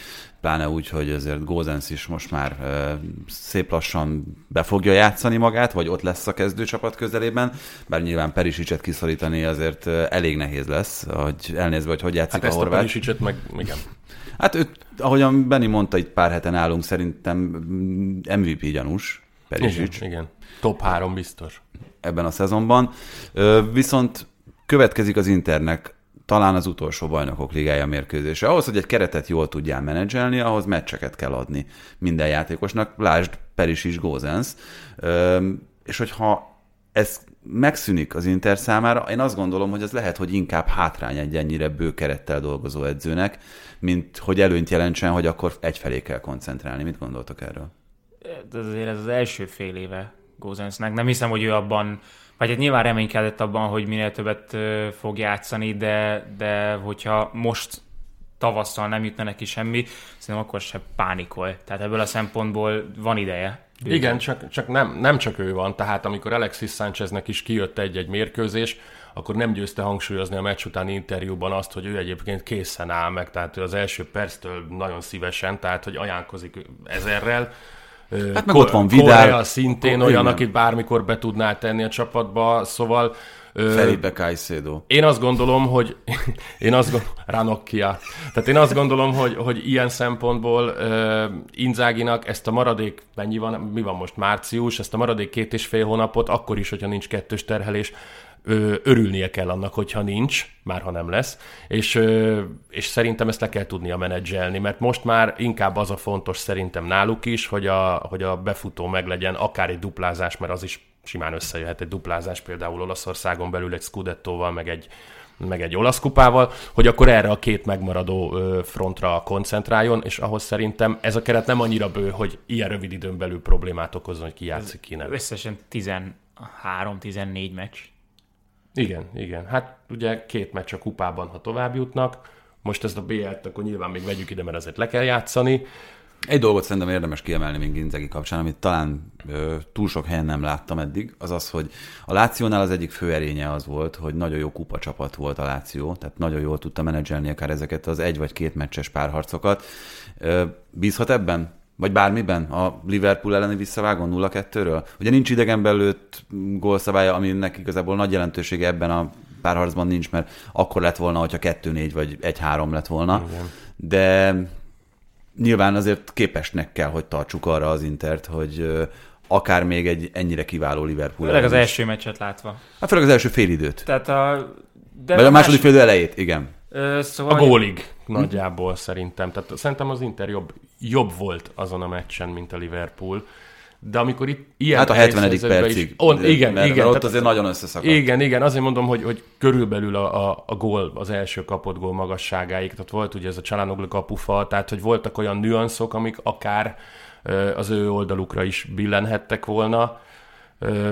pláne úgy, hogy azért Gózensz is most már ö, szép lassan be fogja játszani magát, vagy ott lesz a kezdőcsapat közelében, bár nyilván Perisicset kiszorítani azért elég nehéz lesz, hogy elnézve, hogy hogy játszik Hát a ezt a horvát. Perisicset meg, igen. Hát őt, ahogyan Benni mondta itt pár heten állunk, szerintem mm, MVP gyanús, Perisic igen. Igen. Top 3 biztos. Ebben a szezonban. Viszont következik az Internek talán az utolsó bajnokok ligája mérkőzése. Ahhoz, hogy egy keretet jól tudjál menedzselni, ahhoz meccseket kell adni minden játékosnak. Lásd Perisic Gózensz. Ö, És hogyha ez megszűnik az Inter számára, én azt gondolom, hogy ez lehet, hogy inkább hátrány egy ennyire bő kerettel dolgozó edzőnek, mint hogy előnyt jelentsen, hogy akkor egyfelé kell koncentrálni. Mit gondoltok erről? De azért ez az első fél éve Gozensnek. Nem hiszem, hogy ő abban, vagy hát nyilván reménykedett abban, hogy minél többet fog játszani, de, de hogyha most tavasszal nem jutna neki semmi, szerintem akkor se pánikol. Tehát ebből a szempontból van ideje. Igen, csak, csak nem, nem csak ő van, tehát amikor Alexis Sáncheznek is kijött egy-egy mérkőzés, akkor nem győzte hangsúlyozni a meccs utáni interjúban azt, hogy ő egyébként készen áll meg, tehát ő az első perctől nagyon szívesen, tehát hogy ajánlkozik ezerrel. Hát meg ott van Vidal. Korea szintén Ko- olyan, igen. akit bármikor be tudnál tenni a csapatba, szóval Felipe Caicedo. én azt gondolom, hogy én azt gondolom, Ranocchia. Tehát én azt gondolom, hogy, hogy ilyen szempontból uh, Inzáginak ezt a maradék, mennyi van, mi van most, március, ezt a maradék két és fél hónapot, akkor is, hogyha nincs kettős terhelés, örülnie kell annak, hogyha nincs, már ha nem lesz, és, és szerintem ezt le kell tudnia menedzselni, mert most már inkább az a fontos szerintem náluk is, hogy a, hogy a befutó meglegyen, akár egy duplázás, mert az is simán összejöhet egy duplázás, például Olaszországon belül egy Scudettóval, meg egy, meg egy olasz kupával, hogy akkor erre a két megmaradó frontra koncentráljon, és ahhoz szerintem ez a keret nem annyira bő, hogy ilyen rövid időn belül problémát okozzon, hogy ki játszik, ki nem. Összesen 13-14 meccs. Igen, igen. Hát ugye két meccs a kupában, ha tovább jutnak. Most ezt a BL-t akkor nyilván még vegyük ide, mert azért le kell játszani. Egy dolgot szerintem érdemes kiemelni még Ginzegi kapcsán, amit talán ö, túl sok helyen nem láttam eddig, az az, hogy a Lációnál az egyik fő erénye az volt, hogy nagyon jó kupa csapat volt a Láció, tehát nagyon jól tudta menedzselni akár ezeket az egy vagy két meccses párharcokat. Ö, bízhat ebben? Vagy bármiben? A Liverpool elleni visszavágó 0-2-ről? Ugye nincs idegen belőtt gólszabálya, aminek igazából nagy jelentősége ebben a párharcban nincs, mert akkor lett volna, hogyha 2-4 vagy 1-3 lett volna. Igen. De nyilván azért képesnek kell, hogy tartsuk arra az Intert, hogy akár még egy ennyire kiváló Liverpool. Főleg az első meccset látva. Hát főleg az első fél időt. Tehát a... De Vagy a második fél elejét, igen. Ö, A szóval gólig nagyjából szerintem. Tehát szerintem az Inter jobb, jobb volt azon a meccsen, mint a Liverpool. de amikor itt ilyen Hát a nehéz 70. helyzetben percig. Is, on, igen, mert, igen. Mert ott azért nagyon összeszakadt. igen, igen, azért mondom, hogy, hogy körülbelül a, a, a gól, az első kapott gól magasságáig, tehát volt ugye ez a Csalanoglu kapufa, tehát hogy voltak olyan nüanszok, amik akár ö, az ő oldalukra is billenhettek volna. Ö,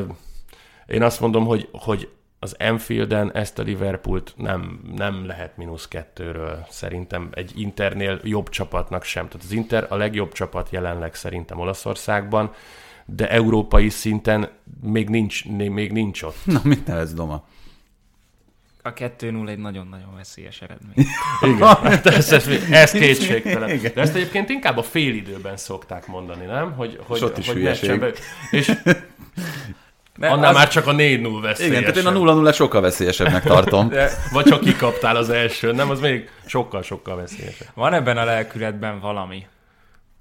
Én azt mondom, hogy, hogy az Enfielden ezt a Liverpoolt nem, nem lehet mínusz kettőről szerintem egy Internél jobb csapatnak sem. Tehát az Inter a legjobb csapat jelenleg szerintem Olaszországban, de európai szinten még nincs, még nincs ott. Na, mit nevetsz, Doma? A 2-0 egy nagyon-nagyon veszélyes eredmény. Igen, hát ez, ez, ez kétségtelen. De ezt egyébként inkább a fél időben szokták mondani, nem? Hogy, hogy, ott is hogy hülyeség. be- És De annál az- már csak a 4-0 veszélyes. Igen, tehát én a 0 0 sokkal veszélyesebbnek tartom. De Vagy ha kikaptál az elsőn, nem? Az még sokkal-sokkal veszélyesebb. van ebben a lelkületben valami.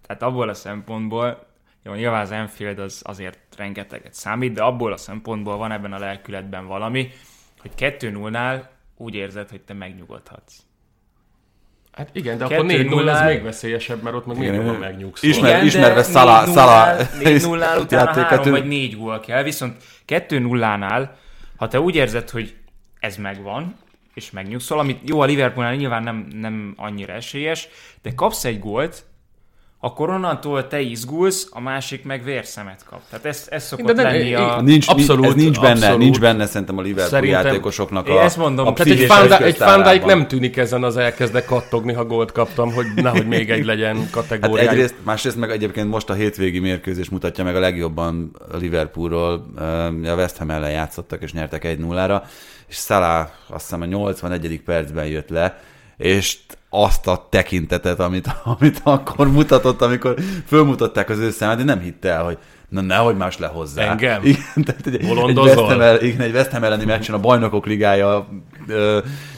Tehát abból a szempontból, jó, nyilván az Enfield az azért rengeteget számít, de abból a szempontból van ebben a lelkületben valami, hogy 2-0-nál úgy érzed, hogy te megnyugodhatsz. Hát igen, de akkor 4 0 az még veszélyesebb, mert ott meg még jobban megnyugszol. Ismer- Igen, ismerve Szala- 4-0-nál Szala- 4-0-nál utána játéket, 3 ő- vagy 4 gól kell, viszont 2-0-nál, ha te úgy érzed, hogy ez megvan, és megnyugszol, amit jó a Liverpoolnál nyilván nem, nem annyira esélyes, de kapsz egy gólt, akkor onnantól te izgulsz, a másik meg vérszemet kap. Tehát ez, ez szokott De nem- lenni a... Nincs, Abszolút, ez nincs benne, abszolút. nincs benne szerintem a Liverpool Szerintem- játékosoknak Én a, ezt mondom, a Tehát egy Dijk- egy eszköztárában. nem tűnik ezen az elkezdek kattogni, ha gólt kaptam, hogy nehogy még egy legyen Hát kategóriája. egyrészt, másrészt meg egyébként most a hétvégi mérkőzés mutatja meg a legjobban a Liverpoolról. A West Ham ellen játszottak és nyertek 1-0-ra, és Salah azt hiszem a 81. percben jött le, és azt a tekintetet, amit, amit akkor mutatott, amikor fölmutatták az ő számát, én nem hitte el, hogy na nehogy más lehozzá. Engem? Igen, tehát egy, egy, Bolondozol? West Ham, el, igen, egy West Ham elleni meccsen a bajnokok ligája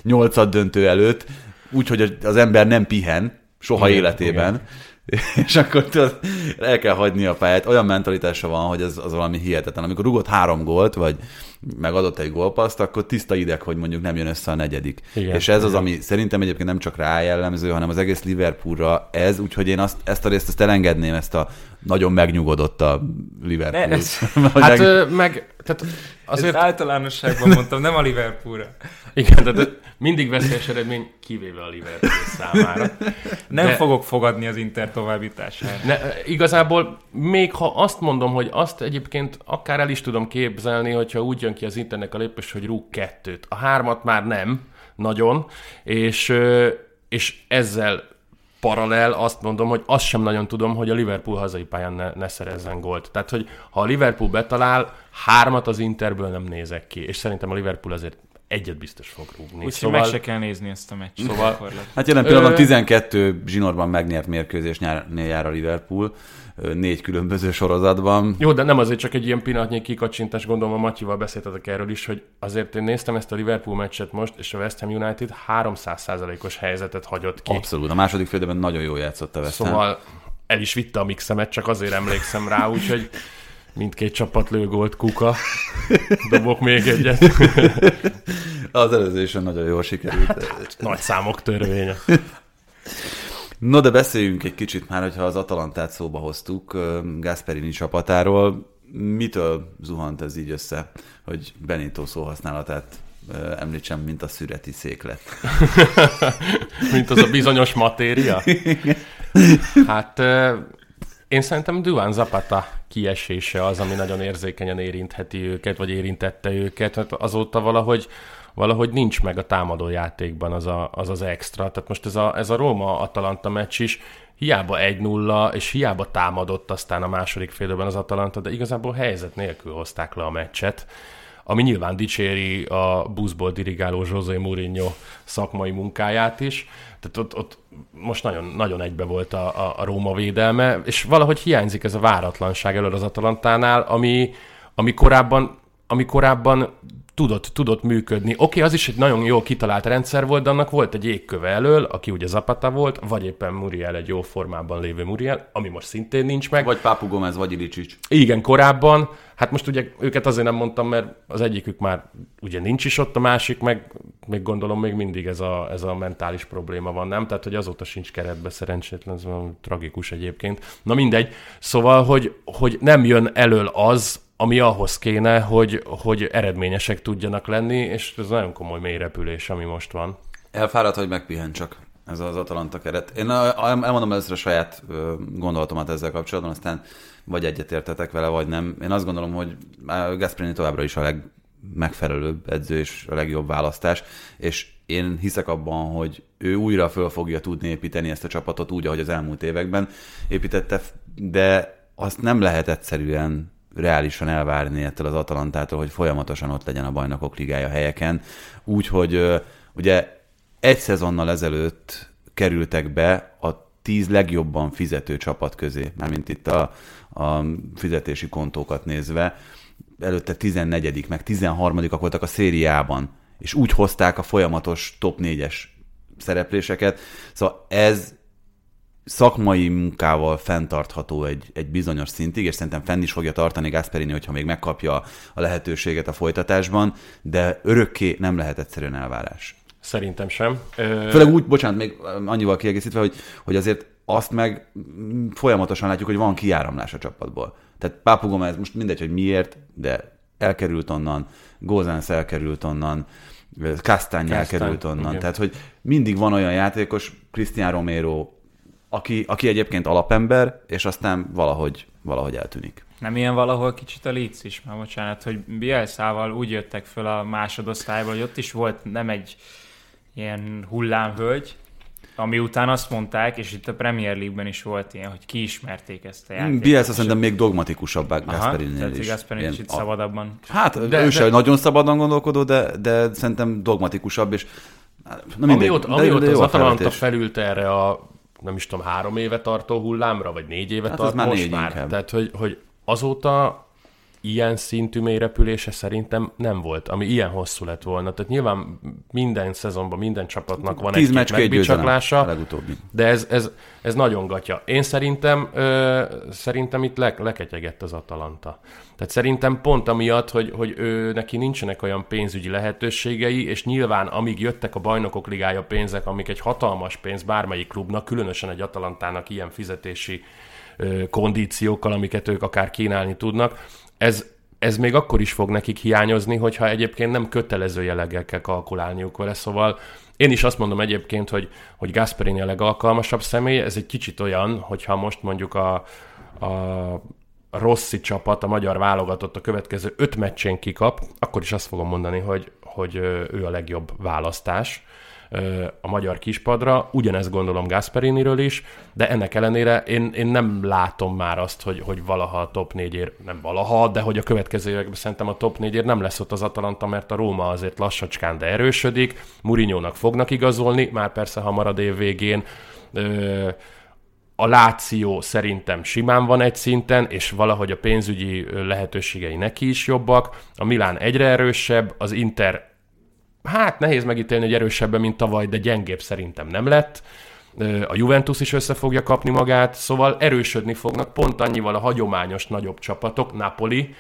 nyolcad döntő előtt, úgyhogy az ember nem pihen, soha Igen, életében. És akkor tudod, el kell hagyni a pályát. Olyan mentalitása van, hogy az, az valami hihetetlen. Amikor rugott három gólt, vagy megadott egy gólpaszt, akkor tiszta ideg, hogy mondjuk nem jön össze a negyedik. Igen, és ez az, ami szerintem egyébként nem csak rá jellemző, hanem az egész Liverpoolra ez, úgyhogy én azt, ezt a részt ezt elengedném, ezt a nagyon megnyugodott a Liverpool. Ne, ez- Hát meg- meg, tehát Azért... Ezt általánosságban mondtam, nem a Liverpoolra. igen, tehát mindig veszélyes eredmény, kivéve a Liverpool számára. Nem De- fogok fogadni az Inter továbbítására. Ne, igazából még ha azt mondom, hogy azt egyébként akár el is tudom képzelni, hogyha úgy jön ki az internet a lépés, hogy rúg kettőt. A hármat már nem, nagyon, és, és ezzel paralel azt mondom, hogy azt sem nagyon tudom, hogy a Liverpool hazai pályán ne, ne szerezzen gólt. Tehát, hogy ha a Liverpool betalál, hármat az Interből nem nézek ki, és szerintem a Liverpool azért egyet biztos fog rúgni. Úgyhogy szóval, meg se kell nézni ezt a meccset. Szóval-. Hát jelen pillanatban Ö- 12 zsinórban megnyert mérkőzés nyárnél jár a Liverpool, négy különböző sorozatban. Jó, de nem azért csak egy ilyen pillanatnyi kikacsintás, gondolom a Matyival beszéltetek erről is, hogy azért én néztem ezt a Liverpool meccset most, és a West Ham United 300%-os helyzetet hagyott ki. Abszolút. A második félidőben nagyon jól játszott a West Ham. Szóval el is vitte a mixemet, csak azért emlékszem rá, úgyhogy mindkét csapat lő gólt kuka. Dobok még egyet. Az előző is nagyon jól sikerült. Nagy számok törvénye. No, de beszéljünk egy kicsit már, hogyha az Atalantát szóba hoztuk, Gasperini csapatáról. Mitől zuhant ez így össze, hogy Benito szóhasználatát említsem, mint a szüreti széklet? Mint az a bizonyos matéria. Hát én szerintem Duan Zapata kiesése az, ami nagyon érzékenyen érintheti őket, vagy érintette őket. Hát azóta valahogy valahogy nincs meg a támadó játékban az a, az, az extra. Tehát most ez a, ez a Róma-Atalanta meccs is hiába 1-0, és hiába támadott aztán a második félben az Atalanta, de igazából helyzet nélkül hozták le a meccset ami nyilván dicséri a buszból dirigáló José Mourinho szakmai munkáját is. Tehát ott, ott most nagyon, nagyon egybe volt a, a, a Róma védelme, és valahogy hiányzik ez a váratlanság elől az Atalantánál, ami, ami korábban ami korábban tudott, tudott működni. Oké, okay, az is egy nagyon jó kitalált rendszer volt, de annak volt egy égköve elől, aki ugye Zapata volt, vagy éppen Muriel egy jó formában lévő Muriel, ami most szintén nincs meg. Vagy Papu Gomez, vagy Ilicsics. Igen, korábban. Hát most ugye őket azért nem mondtam, mert az egyikük már ugye nincs is ott, a másik meg még gondolom még mindig ez a, ez a mentális probléma van, nem? Tehát, hogy azóta sincs keretbe szerencsétlen, ez van tragikus egyébként. Na mindegy. Szóval, hogy, hogy nem jön elől az, ami ahhoz kéne, hogy, hogy eredményesek tudjanak lenni, és ez nagyon komoly mélyrepülés, ami most van. Elfáradt, hogy megpihen csak ez az Atalanta keret. Én elmondom először a saját gondolatomat ezzel kapcsolatban, aztán vagy egyetértetek vele, vagy nem. Én azt gondolom, hogy Gasperini továbbra is a legmegfelelőbb edző és a legjobb választás, és én hiszek abban, hogy ő újra föl fogja tudni építeni ezt a csapatot úgy, ahogy az elmúlt években építette, de azt nem lehet egyszerűen reálisan elvárni ettől az Atalantától, hogy folyamatosan ott legyen a bajnokok ligája helyeken. Úgyhogy ugye egy szezonnal ezelőtt kerültek be a tíz legjobban fizető csapat közé, mármint itt a, a fizetési kontókat nézve. Előtte 14 meg 13 voltak a szériában, és úgy hozták a folyamatos top 4-es szerepléseket. Szóval ez szakmai munkával fenntartható egy, egy bizonyos szintig, és szerintem fenn is fogja tartani Gasperini, hogyha még megkapja a lehetőséget a folytatásban, de örökké nem lehet egyszerűen elvárás. Szerintem sem. Főleg úgy, bocsánat, még annyival kiegészítve, hogy, hogy azért azt meg folyamatosan látjuk, hogy van kiáramlás a csapatból. Tehát Papu Gomez most mindegy, hogy miért, de elkerült onnan, Gózánsz elkerült onnan, Kasztány elkerült onnan. Igen. Tehát, hogy mindig van olyan játékos, Cristian Romero, aki, aki egyébként alapember, és aztán valahogy, valahogy eltűnik. Nem ilyen valahol kicsit a Leeds is, már bocsánat, hogy Bielszával úgy jöttek föl a másodosztályba, hogy ott is volt nem egy ilyen hullámvölgy, ami után azt mondták, és itt a Premier League-ben is volt ilyen, hogy kiismerték ezt a hmm, játékot. Bielsa szerintem még dogmatikusabbá Gasperini is. Gasperini is itt a... szabadabban. Hát de, ő de... sem nagyon szabadon gondolkodó, de, de szerintem dogmatikusabb, és na mindegy, amióta, de, amióta de az Atalanta felült erre a nem is tudom, három éve tartó hullámra, vagy négy éve hát tart már most már. Inkább. Tehát, hogy, hogy azóta ilyen szintű mélyrepülése szerintem nem volt, ami ilyen hosszú lett volna. Tehát nyilván minden szezonban, minden csapatnak van egy megbicsaklása, de ez, ez, ez nagyon gatya. Én szerintem, ö, szerintem itt le, leketyegett az Atalanta. Tehát szerintem pont amiatt, hogy, hogy ő, neki nincsenek olyan pénzügyi lehetőségei, és nyilván amíg jöttek a bajnokok ligája pénzek, amik egy hatalmas pénz bármelyik klubnak, különösen egy Atalantának ilyen fizetési kondíciókkal, amiket ők akár kínálni tudnak, ez, ez még akkor is fog nekik hiányozni, hogyha egyébként nem kötelező jelleggel kell kalkulálniuk vele, szóval én is azt mondom egyébként, hogy, hogy Gasperini a legalkalmasabb személy, ez egy kicsit olyan, hogyha most mondjuk a, a Rossi csapat, a magyar válogatott a következő öt meccsén kikap, akkor is azt fogom mondani, hogy, hogy ő a legjobb választás a magyar kispadra. Ugyanezt gondolom Gasperiniről is, de ennek ellenére én, én nem látom már azt, hogy, hogy valaha a top 4 nem valaha, de hogy a következő években szerintem a top 4 nem lesz ott az Atalanta, mert a Róma azért lassacskán, de erősödik. Murinyónak fognak igazolni, már persze marad év végén. a Láció szerintem simán van egy szinten, és valahogy a pénzügyi lehetőségei neki is jobbak. A Milán egyre erősebb, az Inter hát nehéz megítélni, hogy erősebben, mint tavaly, de gyengébb szerintem nem lett. A Juventus is össze fogja kapni magát, szóval erősödni fognak pont annyival a hagyományos nagyobb csapatok, Napoli,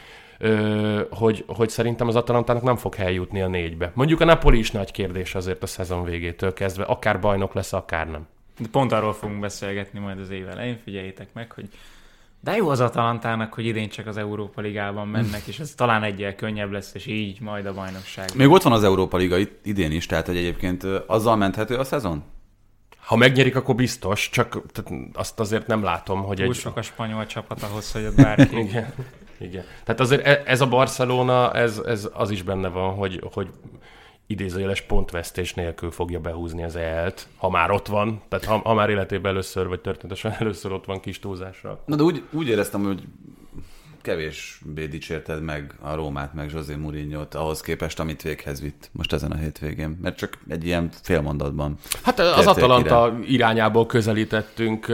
hogy, hogy szerintem az Atalantának nem fog eljutni a négybe. Mondjuk a Napoli is nagy kérdés azért a szezon végétől kezdve, akár bajnok lesz, akár nem. De pont arról fogunk beszélgetni majd az év elején, figyeljétek meg, hogy de jó az Atalantának, hogy idén csak az Európa Ligában mennek, és ez talán egyel könnyebb lesz, és így majd a bajnokság. Még ott van az Európa Liga idén is, tehát hogy egyébként azzal menthető a szezon? Ha megnyerik, akkor biztos, csak azt azért nem látom, hogy Túl egy... sok a spanyol csapat ahhoz, hogy ott bárki... Igen. Igen. Tehát azért e- ez a Barcelona, ez, ez az is benne van, hogy, hogy idézőjeles pontvesztés nélkül fogja behúzni az EL-t, ha már ott van, tehát ha, ha már életében először, vagy történetesen először ott van kis túlzásra. Na de úgy, úgy éreztem, hogy kevésbé dicsérted meg a Rómát, meg José mourinho ahhoz képest, amit véghez vitt most ezen a hétvégén, mert csak egy ilyen félmondatban. Hát az Atalanta irányából közelítettünk.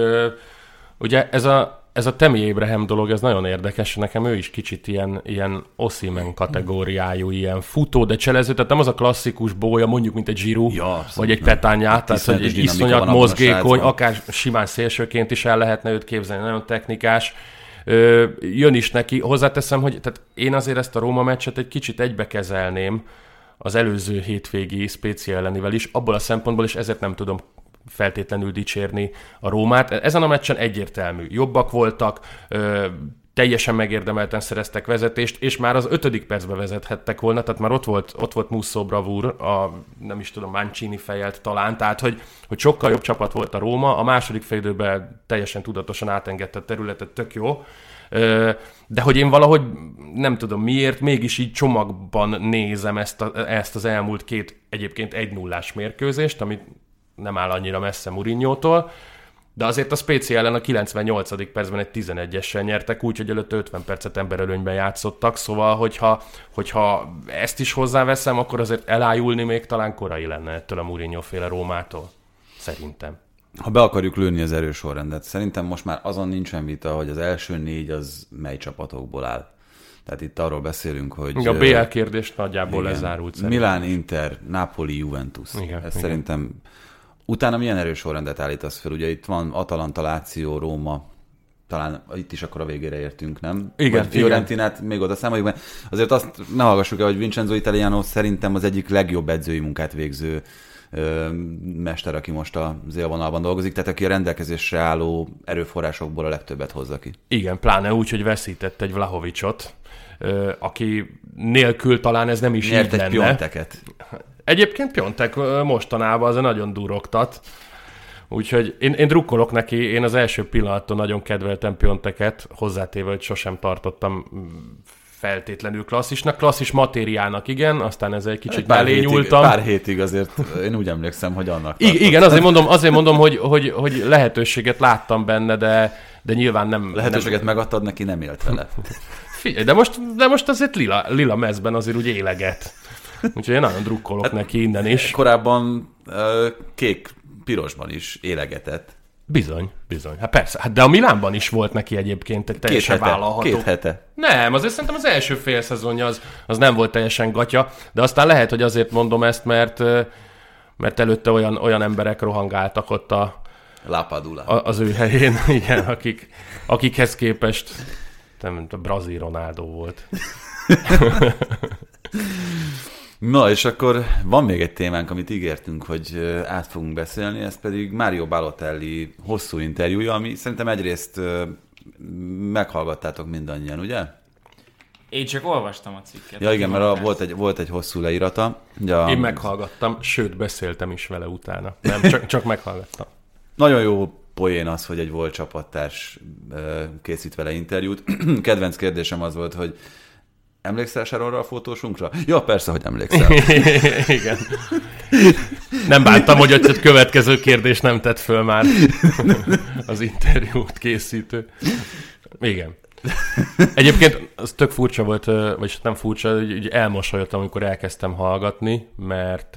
Ugye ez a, ez a Temi Abraham dolog, ez nagyon érdekes, nekem ő is kicsit ilyen, ilyen Oszimen kategóriájú, ilyen futó, de cselező, tehát nem az a klasszikus bója, mondjuk, mint egy Giroud, Ja, vagy egy. Petányát, tehát hogy egy iszonyat mozgékony, akár simán szélsőként is el lehetne őt képzelni, nagyon technikás, Ö, jön is neki. Hozzáteszem, hogy tehát én azért ezt a Róma meccset egy kicsit egybekezelném az előző hétvégi Spécia ellenivel is, abból a szempontból is ezért nem tudom feltétlenül dicsérni a Rómát. Ezen a meccsen egyértelmű. Jobbak voltak, teljesen megérdemelten szereztek vezetést, és már az ötödik percbe vezethettek volna, tehát már ott volt, ott volt Musso bravúr, a nem is tudom, Mancini fejelt talán, tehát hogy, hogy sokkal jobb csapat volt a Róma, a második félidőben teljesen tudatosan átengedte a területet, tök jó, de hogy én valahogy nem tudom miért, mégis így csomagban nézem ezt, a, ezt az elmúlt két egyébként egy nullás mérkőzést, amit nem áll annyira messze Murinyótól, de azért a Spécia ellen a 98. percben egy 11-essel nyertek, úgyhogy előtte 50 percet emberelőnyben játszottak, szóval hogyha, hogyha ezt is hozzáveszem, akkor azért elájulni még talán korai lenne ettől a Mourinho féle Rómától. Szerintem. Ha be akarjuk lőni az erős sorrendet, szerintem most már azon nincsen vita, hogy az első négy az mely csapatokból áll. Tehát itt arról beszélünk, hogy... A BL kérdés nagyjából igen, lezárult szerintem. Milán, Inter, Napoli, Juventus. Igen, Ez igen. szerintem... Utána milyen erős sorrendet állítasz fel? Ugye itt van Atalanta, Láció, Róma, talán itt is akkor a végére értünk, nem? Igen, Vagy Fiorentinát még oda számoljuk, mert azért azt ne hallgassuk el, hogy Vincenzo Italiano szerintem az egyik legjobb edzői munkát végző ö, mester, aki most az élvonalban dolgozik, tehát aki a rendelkezésre álló erőforrásokból a legtöbbet hozza ki. Igen, pláne úgy, hogy veszített egy Vlahovicsot, aki nélkül talán ez nem is Nyert így egy lenne. pionteket. Egyébként Piontek mostanában azért nagyon durogtat. Úgyhogy én, én drukkolok neki, én az első pillanattól nagyon kedveltem Pionteket, hozzátéve, hogy sosem tartottam mm, feltétlenül klasszisnak. Klasszis matériának, igen, aztán ezzel egy kicsit Pár mellé hétig, nyúltam. pár hétig azért én úgy emlékszem, hogy annak Igen, tartott. igen azért mondom, azért mondom hogy, hogy, hogy lehetőséget láttam benne, de, de nyilván nem... Lehetőséget megadtad neki, nem élt vele. Figyelj, de most, de most azért lila, lila mezben azért úgy éleget. Úgyhogy én nagyon drukkolok hát, neki innen is. Korábban kék, pirosban is élegetett. Bizony, bizony. Hát persze. Hát de a Milánban is volt neki egyébként egy Két teljesen hete. vállalható. Két hete. Nem, azért szerintem az első fél szezonja az, az nem volt teljesen gatya, de aztán lehet, hogy azért mondom ezt, mert mert előtte olyan, olyan emberek rohangáltak ott a, Lápadula. a, az ő helyén, igen, akik, akikhez képest nem, mint a brazil Ronaldo volt. Na, és akkor van még egy témánk, amit ígértünk, hogy át fogunk beszélni, ez pedig Mario Balotelli hosszú interjúja, ami szerintem egyrészt meghallgattátok mindannyian, ugye? Én csak olvastam a cikket. Ja igen, mert a, volt, egy, volt egy hosszú leírata. Ugye a, Én meghallgattam, sőt, beszéltem is vele utána. Nem, csak, csak meghallgattam. Nagyon jó poén az, hogy egy volt csapattárs készít vele interjút. Kedvenc kérdésem az volt, hogy emlékszel Sharonra a fotósunkra? Ja, persze, hogy emlékszel. Igen. Nem bántam, hogy a következő kérdés nem tett föl már az interjút készítő. Igen. Egyébként az tök furcsa volt, ö, vagyis nem furcsa, hogy elmosolyodtam, amikor elkezdtem hallgatni, mert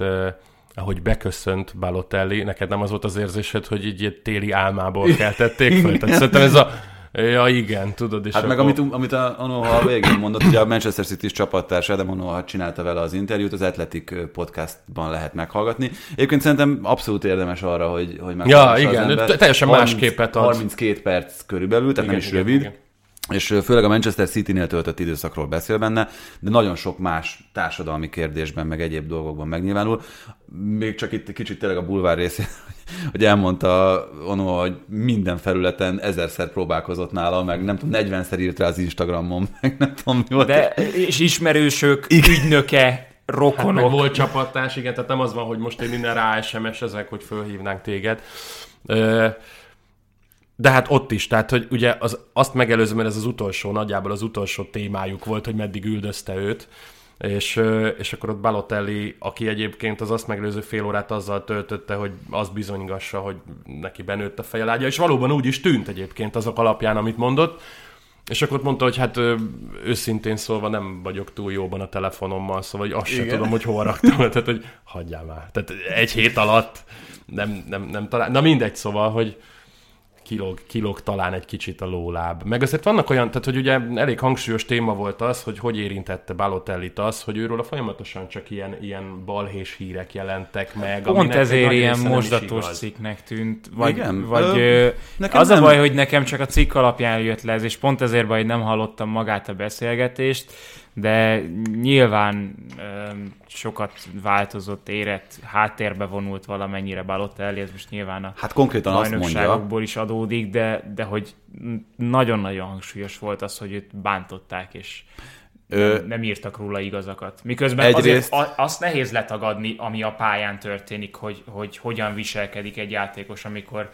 ahogy beköszönt Balotelli, neked nem az volt az érzésed, hogy így egy téli álmából keltették föl? Tehát szerintem ez a Ja, igen, tudod, és Hát meg akkor- amit, amit a Onoha a végén mondott, ugye a Manchester City-s csapattárs Adam Onoha csinálta vele az interjút, az Athletic podcastban lehet meghallgatni. Egyébként szerintem abszolút érdemes arra, hogy, hogy meghallgassa igen, az ember. te- teljesen más képet ad. 32 perc körülbelül, tehát nem is igen, rövid. igen. És főleg a Manchester City-nél töltött időszakról beszél benne, de nagyon sok más társadalmi kérdésben, meg egyéb dolgokban megnyilvánul. Még csak itt kicsit tényleg a bulvár részén, hogy elmondta Ono, hogy minden felületen ezerszer próbálkozott nála, meg nem tudom, 40-szer írt rá az Instagramon, meg nem tudom mi volt. De, és ismerősök, ügynöke, Hát meg rokonok. volt csapattárs, igen, tehát nem az van, hogy most én innen rá SMS ezek, hogy fölhívnánk téged. Ö, de hát ott is, tehát hogy ugye az, azt megelőzően, mert ez az utolsó, nagyjából az utolsó témájuk volt, hogy meddig üldözte őt, és, és akkor ott Balotelli, aki egyébként az azt megelőző fél órát azzal töltötte, hogy az bizonygassa, hogy neki benőtt a fejelágya, és valóban úgy is tűnt egyébként azok alapján, amit mondott, és akkor mondta, hogy hát őszintén szólva nem vagyok túl jóban a telefonommal, szóval hogy azt sem tudom, hogy hol raktam, tehát hogy hagyjál már. Tehát egy hét alatt nem, nem, nem talál. Na mindegy, szóval, hogy kilóg, kilóg talán egy kicsit a lóláb. Meg azért vannak olyan, tehát hogy ugye elég hangsúlyos téma volt az, hogy hogy érintette Balotellit az, hogy őről a folyamatosan csak ilyen, ilyen balhés hírek jelentek meg. Pont ezért ilyen mosdatos cikknek tűnt. Vagy, Igen? vagy ö, az nem... a baj, hogy nekem csak a cikk alapján jött le ez, és pont ezért baj, hogy nem hallottam magát a beszélgetést, de nyilván ö, sokat változott, érett, háttérbe vonult valamennyire Balotelli, ez most nyilván a hát konkrétan azt mondja, is adódik, de, de hogy nagyon-nagyon hangsúlyos volt az, hogy őt bántották, és Ö, nem, nem írtak róla igazakat. Miközben egyrészt... azért azt nehéz letagadni, ami a pályán történik, hogy, hogy hogyan viselkedik egy játékos, amikor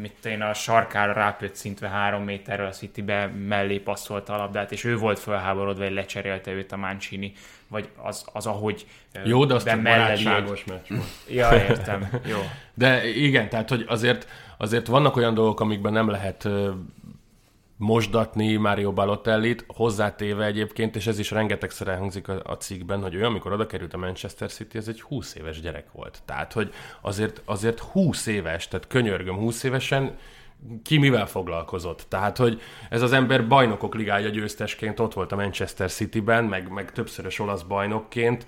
mit én a sarkára szintve három méterről a Citybe mellé passzolta a labdát, és ő volt felháborodva, hogy lecserélte őt a Mancini, vagy az, az ahogy Jó, de az csak barátságos meccs volt. Ja, értem. Jó. De igen, tehát hogy azért, azért vannak olyan dolgok, amikben nem lehet mosdatni Mario Balotellit, hozzátéve egyébként, és ez is rengetegszer elhangzik a, cikkben, hogy ő amikor oda került a Manchester City, ez egy 20 éves gyerek volt. Tehát, hogy azért, azért 20 éves, tehát könyörgöm 20 évesen, ki mivel foglalkozott. Tehát, hogy ez az ember bajnokok ligája győztesként ott volt a Manchester City-ben, meg, meg többszörös olasz bajnokként,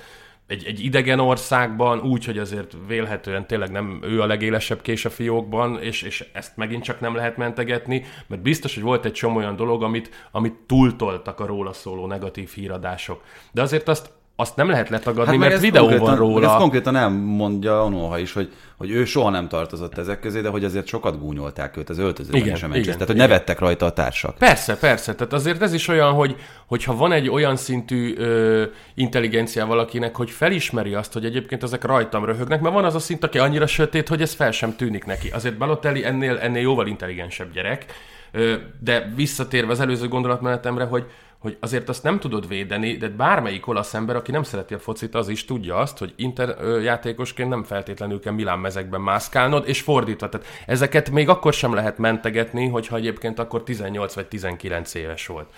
egy, egy idegen országban, úgy, hogy azért vélhetően tényleg nem ő a legélesebb kés a fiókban, és, és ezt megint csak nem lehet mentegetni, mert biztos, hogy volt egy csomó olyan dolog, amit, amit túltoltak a róla szóló negatív híradások. De azért azt azt nem lehet letagadni, hát mert videó van róla. Ez konkrétan elmondja Onóha is, hogy, hogy ő soha nem tartozott ezek közé, de hogy azért sokat gúnyolták őt az öltözőben igen, is a igen, Tehát, hogy igen. nevettek rajta a társak. Persze, persze. Tehát azért ez is olyan, hogy hogyha van egy olyan szintű ö, intelligencia valakinek, hogy felismeri azt, hogy egyébként ezek rajtam röhögnek, mert van az a szint, aki annyira sötét, hogy ez fel sem tűnik neki. Azért Balotelli ennél, ennél jóval intelligensebb gyerek, ö, de visszatérve az előző gondolatmenetemre, hogy hogy azért azt nem tudod védeni, de bármelyik olasz ember, aki nem szereti a focit, az is tudja azt, hogy Inter játékosként nem feltétlenül kell Milán mezekben mászkálnod, és fordítva. Tehát ezeket még akkor sem lehet mentegetni, hogyha egyébként akkor 18 vagy 19 éves volt.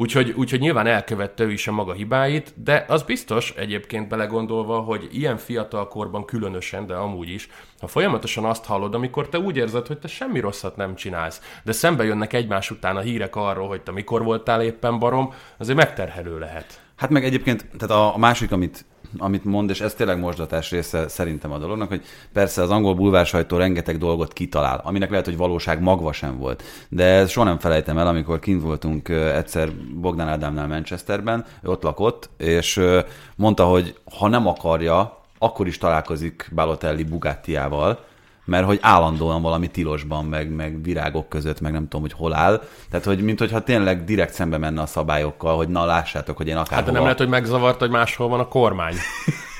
Úgyhogy, úgyhogy nyilván elkövette ő is a maga hibáit, de az biztos egyébként belegondolva, hogy ilyen fiatal korban különösen, de amúgy is, ha folyamatosan azt hallod, amikor te úgy érzed, hogy te semmi rosszat nem csinálsz, de szembe jönnek egymás után a hírek arról, hogy te mikor voltál éppen barom, azért megterhelő lehet. Hát meg egyébként, tehát a, a másik, amit amit mond, és ez tényleg mosdatás része szerintem a dolognak, hogy persze az angol bulvársajtó rengeteg dolgot kitalál, aminek lehet, hogy valóság magva sem volt. De soha nem felejtem el, amikor kint voltunk egyszer Bogdan Ádámnál Manchesterben, ő ott lakott, és mondta, hogy ha nem akarja, akkor is találkozik Balotelli Bugattiával, mert hogy állandóan valami tilosban, meg, meg virágok között, meg nem tudom, hogy hol áll. Tehát, hogy mint hogyha tényleg direkt szembe menne a szabályokkal, hogy na lássátok, hogy én akár. Hát de nem lehet, hogy megzavart, hogy máshol van a kormány.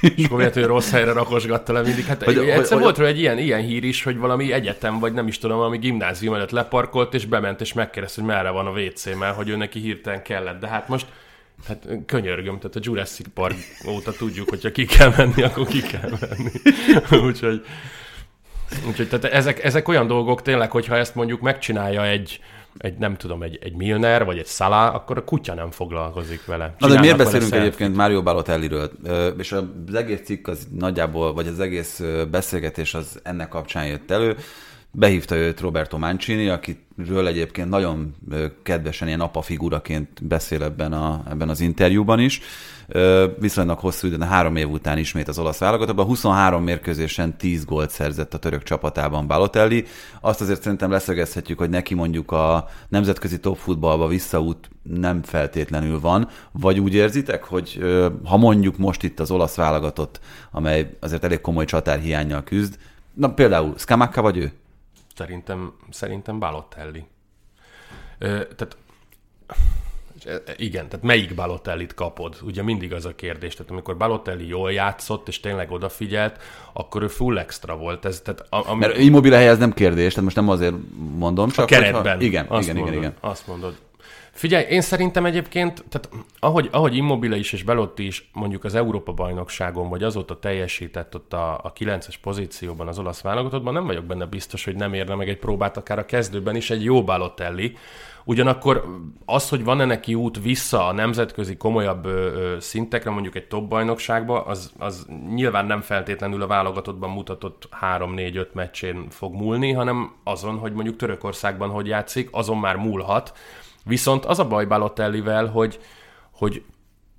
és akkor hogy rossz helyre rakosgatta le mindig. Hát hogy, egyszer hogy, volt hogy... egy ilyen, ilyen hír is, hogy valami egyetem, vagy nem is tudom, valami gimnázium előtt leparkolt, és bement, és megkérdezte, hogy merre van a WC, mert hogy ő neki hirtelen kellett. De hát most Hát könyörgöm, tehát a Jurassic Park óta tudjuk, hogyha ki kell menni, akkor ki kell menni. Úgyhogy Úgyhogy tehát ezek, ezek olyan dolgok tényleg, hogyha ezt mondjuk megcsinálja egy, egy nem tudom, egy, egy Milner vagy egy Szalá, akkor a kutya nem foglalkozik vele. Na de miért beszélünk egyébként Mario Balotelliről? És az egész cikk az nagyjából, vagy az egész beszélgetés az ennek kapcsán jött elő. Behívta őt Roberto Mancini, akiről egyébként nagyon kedvesen ilyen apa figuraként beszél ebben, a, ebben az interjúban is viszonylag hosszú időn, három év után ismét az olasz válogatottban. 23 mérkőzésen 10 gólt szerzett a török csapatában Balotelli. Azt azért szerintem leszögezhetjük, hogy neki mondjuk a nemzetközi top futballba visszaút nem feltétlenül van, vagy úgy érzitek, hogy ha mondjuk most itt az olasz válogatott, amely azért elég komoly csatárhiányjal küzd, na például Skamaka vagy ő? Szerintem, szerintem Balotelli. Ö, tehát igen, tehát melyik Balotellit kapod? Ugye mindig az a kérdés. Tehát amikor Balotelli jól játszott, és tényleg odafigyelt, akkor ő full extra volt. Ez, tehát a, ami... Mert immobile hely ez nem kérdés, tehát most nem azért mondom, csak... A keretben. Hogyha... Igen, azt igen, mondod, igen, igen. Azt mondod. Figyelj, én szerintem egyébként, tehát ahogy, ahogy Immobile is és Belotti is mondjuk az Európa-bajnokságon, vagy azóta teljesített ott a, a 9-es pozícióban az olasz válogatottban, nem vagyok benne biztos, hogy nem érne meg egy próbát akár a kezdőben is egy jó Balotelli, Ugyanakkor az, hogy van-e neki út vissza a nemzetközi komolyabb ö, ö, szintekre, mondjuk egy top bajnokságba, az, az nyilván nem feltétlenül a válogatottban mutatott 3-4-5 meccsén fog múlni, hanem azon, hogy mondjuk Törökországban hogy játszik, azon már múlhat. Viszont az a baj Balotellivel, hogy, hogy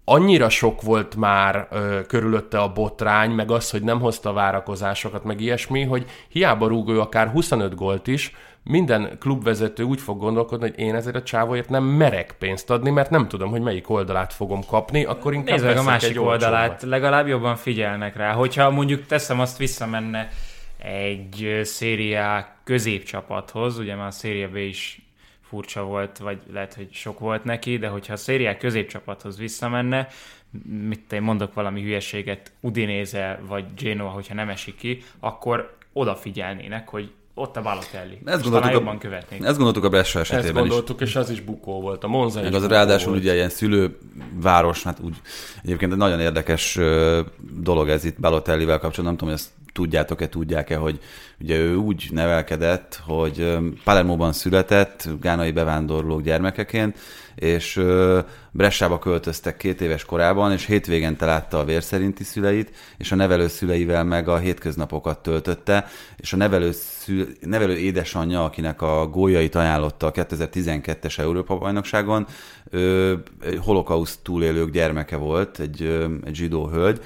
annyira sok volt már ö, körülötte a botrány, meg az, hogy nem hozta várakozásokat, meg ilyesmi, hogy hiába rúg ő akár 25 gólt is, minden klubvezető úgy fog gondolkodni, hogy én ezért a csávóért nem merek pénzt adni, mert nem tudom, hogy melyik oldalát fogom kapni, akkor inkább Nézd meg a másik oldalát, olcsóbbat. legalább jobban figyelnek rá. Hogyha mondjuk teszem azt visszamenne egy szériá középcsapathoz, ugye már a széria B is furcsa volt, vagy lehet, hogy sok volt neki, de hogyha a szériá középcsapathoz visszamenne, mit én mondok valami hülyeséget, Udinéze vagy Genoa, hogyha nem esik ki, akkor odafigyelnének, hogy ott a Balotelli. Ezt gondoltuk, jobban követnék. ezt gondoltuk a Brescia Ezt esetében is. gondoltuk, és az is bukó volt. A Monza Meg is az ráadásul volt. ugye ilyen szülőváros, hát úgy egyébként egy nagyon érdekes dolog ez itt Balotellivel kapcsolatban, nem tudom, hogy ezt tudjátok-e, tudják-e, hogy ugye ő úgy nevelkedett, hogy Palermóban született, gánai bevándorlók gyermekeként, és Bressába költöztek két éves korában, és hétvégente látta a vérszerinti szüleit, és a nevelő szüleivel meg a hétköznapokat töltötte, és a nevelő, szül, nevelő édesanyja, akinek a góljait ajánlotta a 2012-es Európa-bajnokságon, holokauszt túlélők gyermeke volt, egy, egy zsidó hölgy,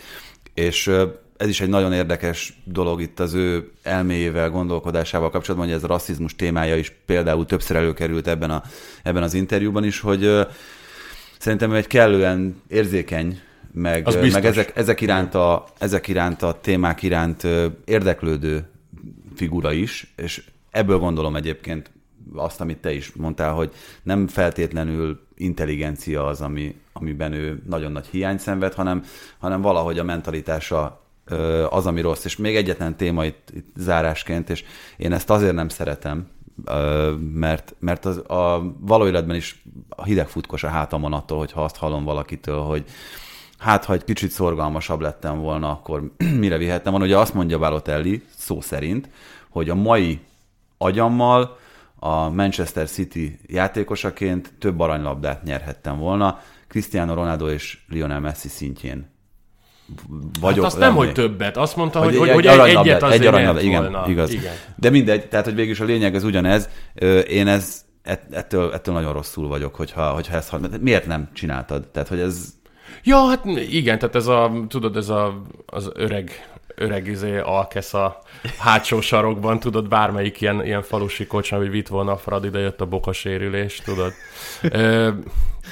és ez is egy nagyon érdekes dolog itt az ő elméjével, gondolkodásával kapcsolatban, hogy ez a rasszizmus témája is például többször előkerült ebben, a, ebben az interjúban is, hogy ö, szerintem ő egy kellően érzékeny, meg, ö, meg ezek, ezek, iránt a, ezek iránt a témák iránt ö, érdeklődő figura is, és ebből gondolom egyébként azt, amit te is mondtál, hogy nem feltétlenül intelligencia az, ami, amiben ő nagyon nagy hiány szenved, hanem, hanem valahogy a mentalitása az, ami rossz. És még egyetlen téma itt, itt zárásként, és én ezt azért nem szeretem, mert, mert az, a való életben is hideg futkos a hátamon attól, hogyha azt hallom valakitől, hogy hát ha egy kicsit szorgalmasabb lettem volna, akkor mire vihettem volna. Ugye azt mondja Balotelli szó szerint, hogy a mai agyammal a Manchester City játékosaként több aranylabdát nyerhettem volna, Cristiano Ronaldo és Lionel Messi szintjén. Hát azt nem, hogy többet. Azt mondta, hogy, hogy, hogy, egy, egyet azért egy aranylabda, nyert igen, volna. igaz. igen. De mindegy, tehát hogy végül is a lényeg az ugyanez. Én ez, ett- ettől, ettől nagyon rosszul vagyok, hogyha, hogyha ezt Miért nem csináltad? Tehát, hogy ez Ja, hát igen, tehát ez a, tudod, ez a, az öreg, öreg izé, alkesz a hátsó sarokban, tudod, bármelyik ilyen, ilyen falusi kocsma, hogy vitt volna a Fradi, de jött a bokasérülés, tudod. Ö,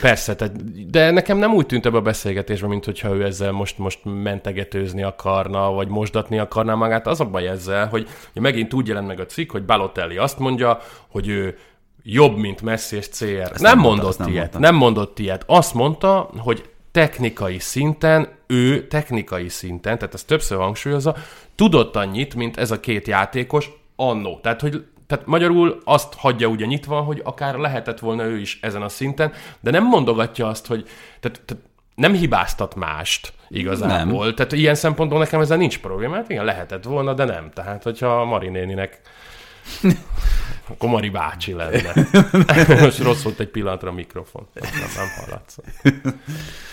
persze, tehát, de nekem nem úgy tűnt ebbe a beszélgetésben, mint hogyha ő ezzel most, most mentegetőzni akarna, vagy mosdatni akarná magát. Az a baj ezzel, hogy, hogy megint úgy jelent meg a cikk, hogy Balotelli azt mondja, hogy ő jobb, mint Messi és CR. nem, nem mondta, mondott nem ilyet, mondta. nem mondott ilyet. Azt mondta, hogy technikai szinten, ő technikai szinten, tehát ezt többször hangsúlyozza, tudott annyit, mint ez a két játékos annó. Tehát, hogy tehát magyarul azt hagyja ugye nyitva, hogy akár lehetett volna ő is ezen a szinten, de nem mondogatja azt, hogy tehát, tehát nem hibáztat mást igazából. Nem. Tehát ilyen szempontból nekem ezzel nincs probléma. Hát igen, lehetett volna, de nem. Tehát, hogyha Mari néninek akkor Mari bácsi lenne. Most rossz volt egy pillanatra a mikrofon. Nem, nem hallatsz.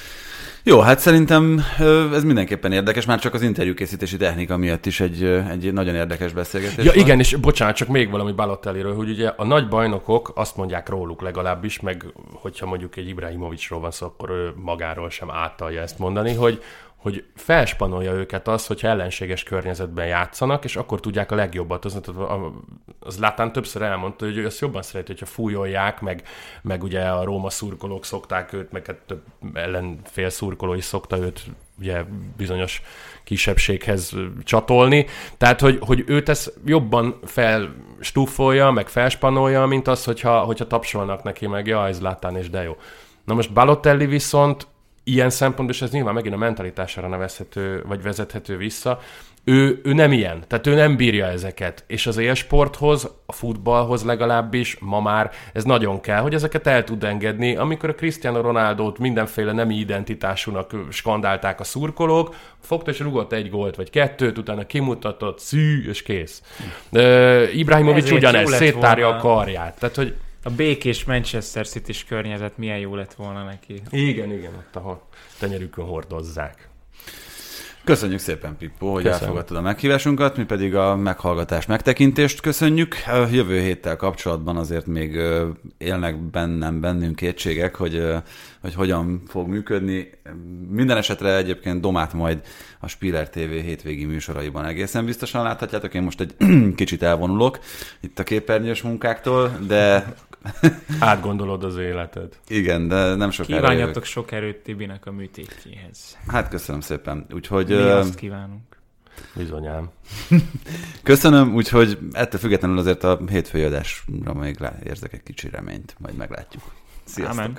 Jó, hát szerintem ez mindenképpen érdekes, már csak az interjúkészítési technika miatt is egy, egy nagyon érdekes beszélgetés Ja volt. igen, és bocsánat, csak még valami Balotelliről, hogy ugye a nagy bajnokok azt mondják róluk legalábbis, meg hogyha mondjuk egy Ibrahimovicsról van szó, akkor ő magáról sem általja ezt mondani, hogy, hogy felspanolja őket az, hogyha ellenséges környezetben játszanak, és akkor tudják a legjobbat. Az, az Látán többször elmondta, hogy ő azt jobban szereti, hogyha fújolják, meg, meg ugye a Róma szurkolók szokták őt, meg hát több ellenfél szurkoló is szokta őt ugye bizonyos kisebbséghez csatolni. Tehát, hogy, hogy őt ezt jobban felstuffolja, meg felspanolja, mint az, hogyha, hogyha tapsolnak neki, meg ja, ez Látán és de jó. Na most Balotelli viszont ilyen szempontból, és ez nyilván megint a mentalitására nevezhető, vagy vezethető vissza, ő, ő nem ilyen, tehát ő nem bírja ezeket. És az élsporthoz, a futballhoz legalábbis ma már ez nagyon kell, hogy ezeket el tud engedni. Amikor a Cristiano Ronaldo-t mindenféle nemi identitásúnak skandálták a szurkolók, fogta és rugott egy gólt vagy kettőt, utána kimutatott, szű, és kész. Uh, Ibrahimovic ugyanez, széttárja volna. a karját. Tehát, hogy A békés Manchester city környezet milyen jó lett volna neki. Igen, igen, ott ahol tenyerükön hordozzák. Köszönjük szépen, Pippo, hogy Köszönöm. elfogadtad a meghívásunkat, mi pedig a meghallgatás megtekintést köszönjük. Jövő héttel kapcsolatban azért még élnek bennem bennünk kétségek, hogy, hogy hogyan fog működni. Minden esetre egyébként Domát majd a Spiller TV hétvégi műsoraiban egészen biztosan láthatjátok. Én most egy kicsit elvonulok itt a képernyős munkáktól, de Átgondolod az életed. igen, de nem sokára Kívánjatok jövök. sok erőt Tibinek a műtétjéhez. Hát köszönöm szépen. Úgyhogy Mi azt kívánunk. Bizonyám. Köszönöm, úgyhogy ettől függetlenül azért a hétfői adásra még érzek egy kicsi reményt, majd meglátjuk. Sziasztok! Amen.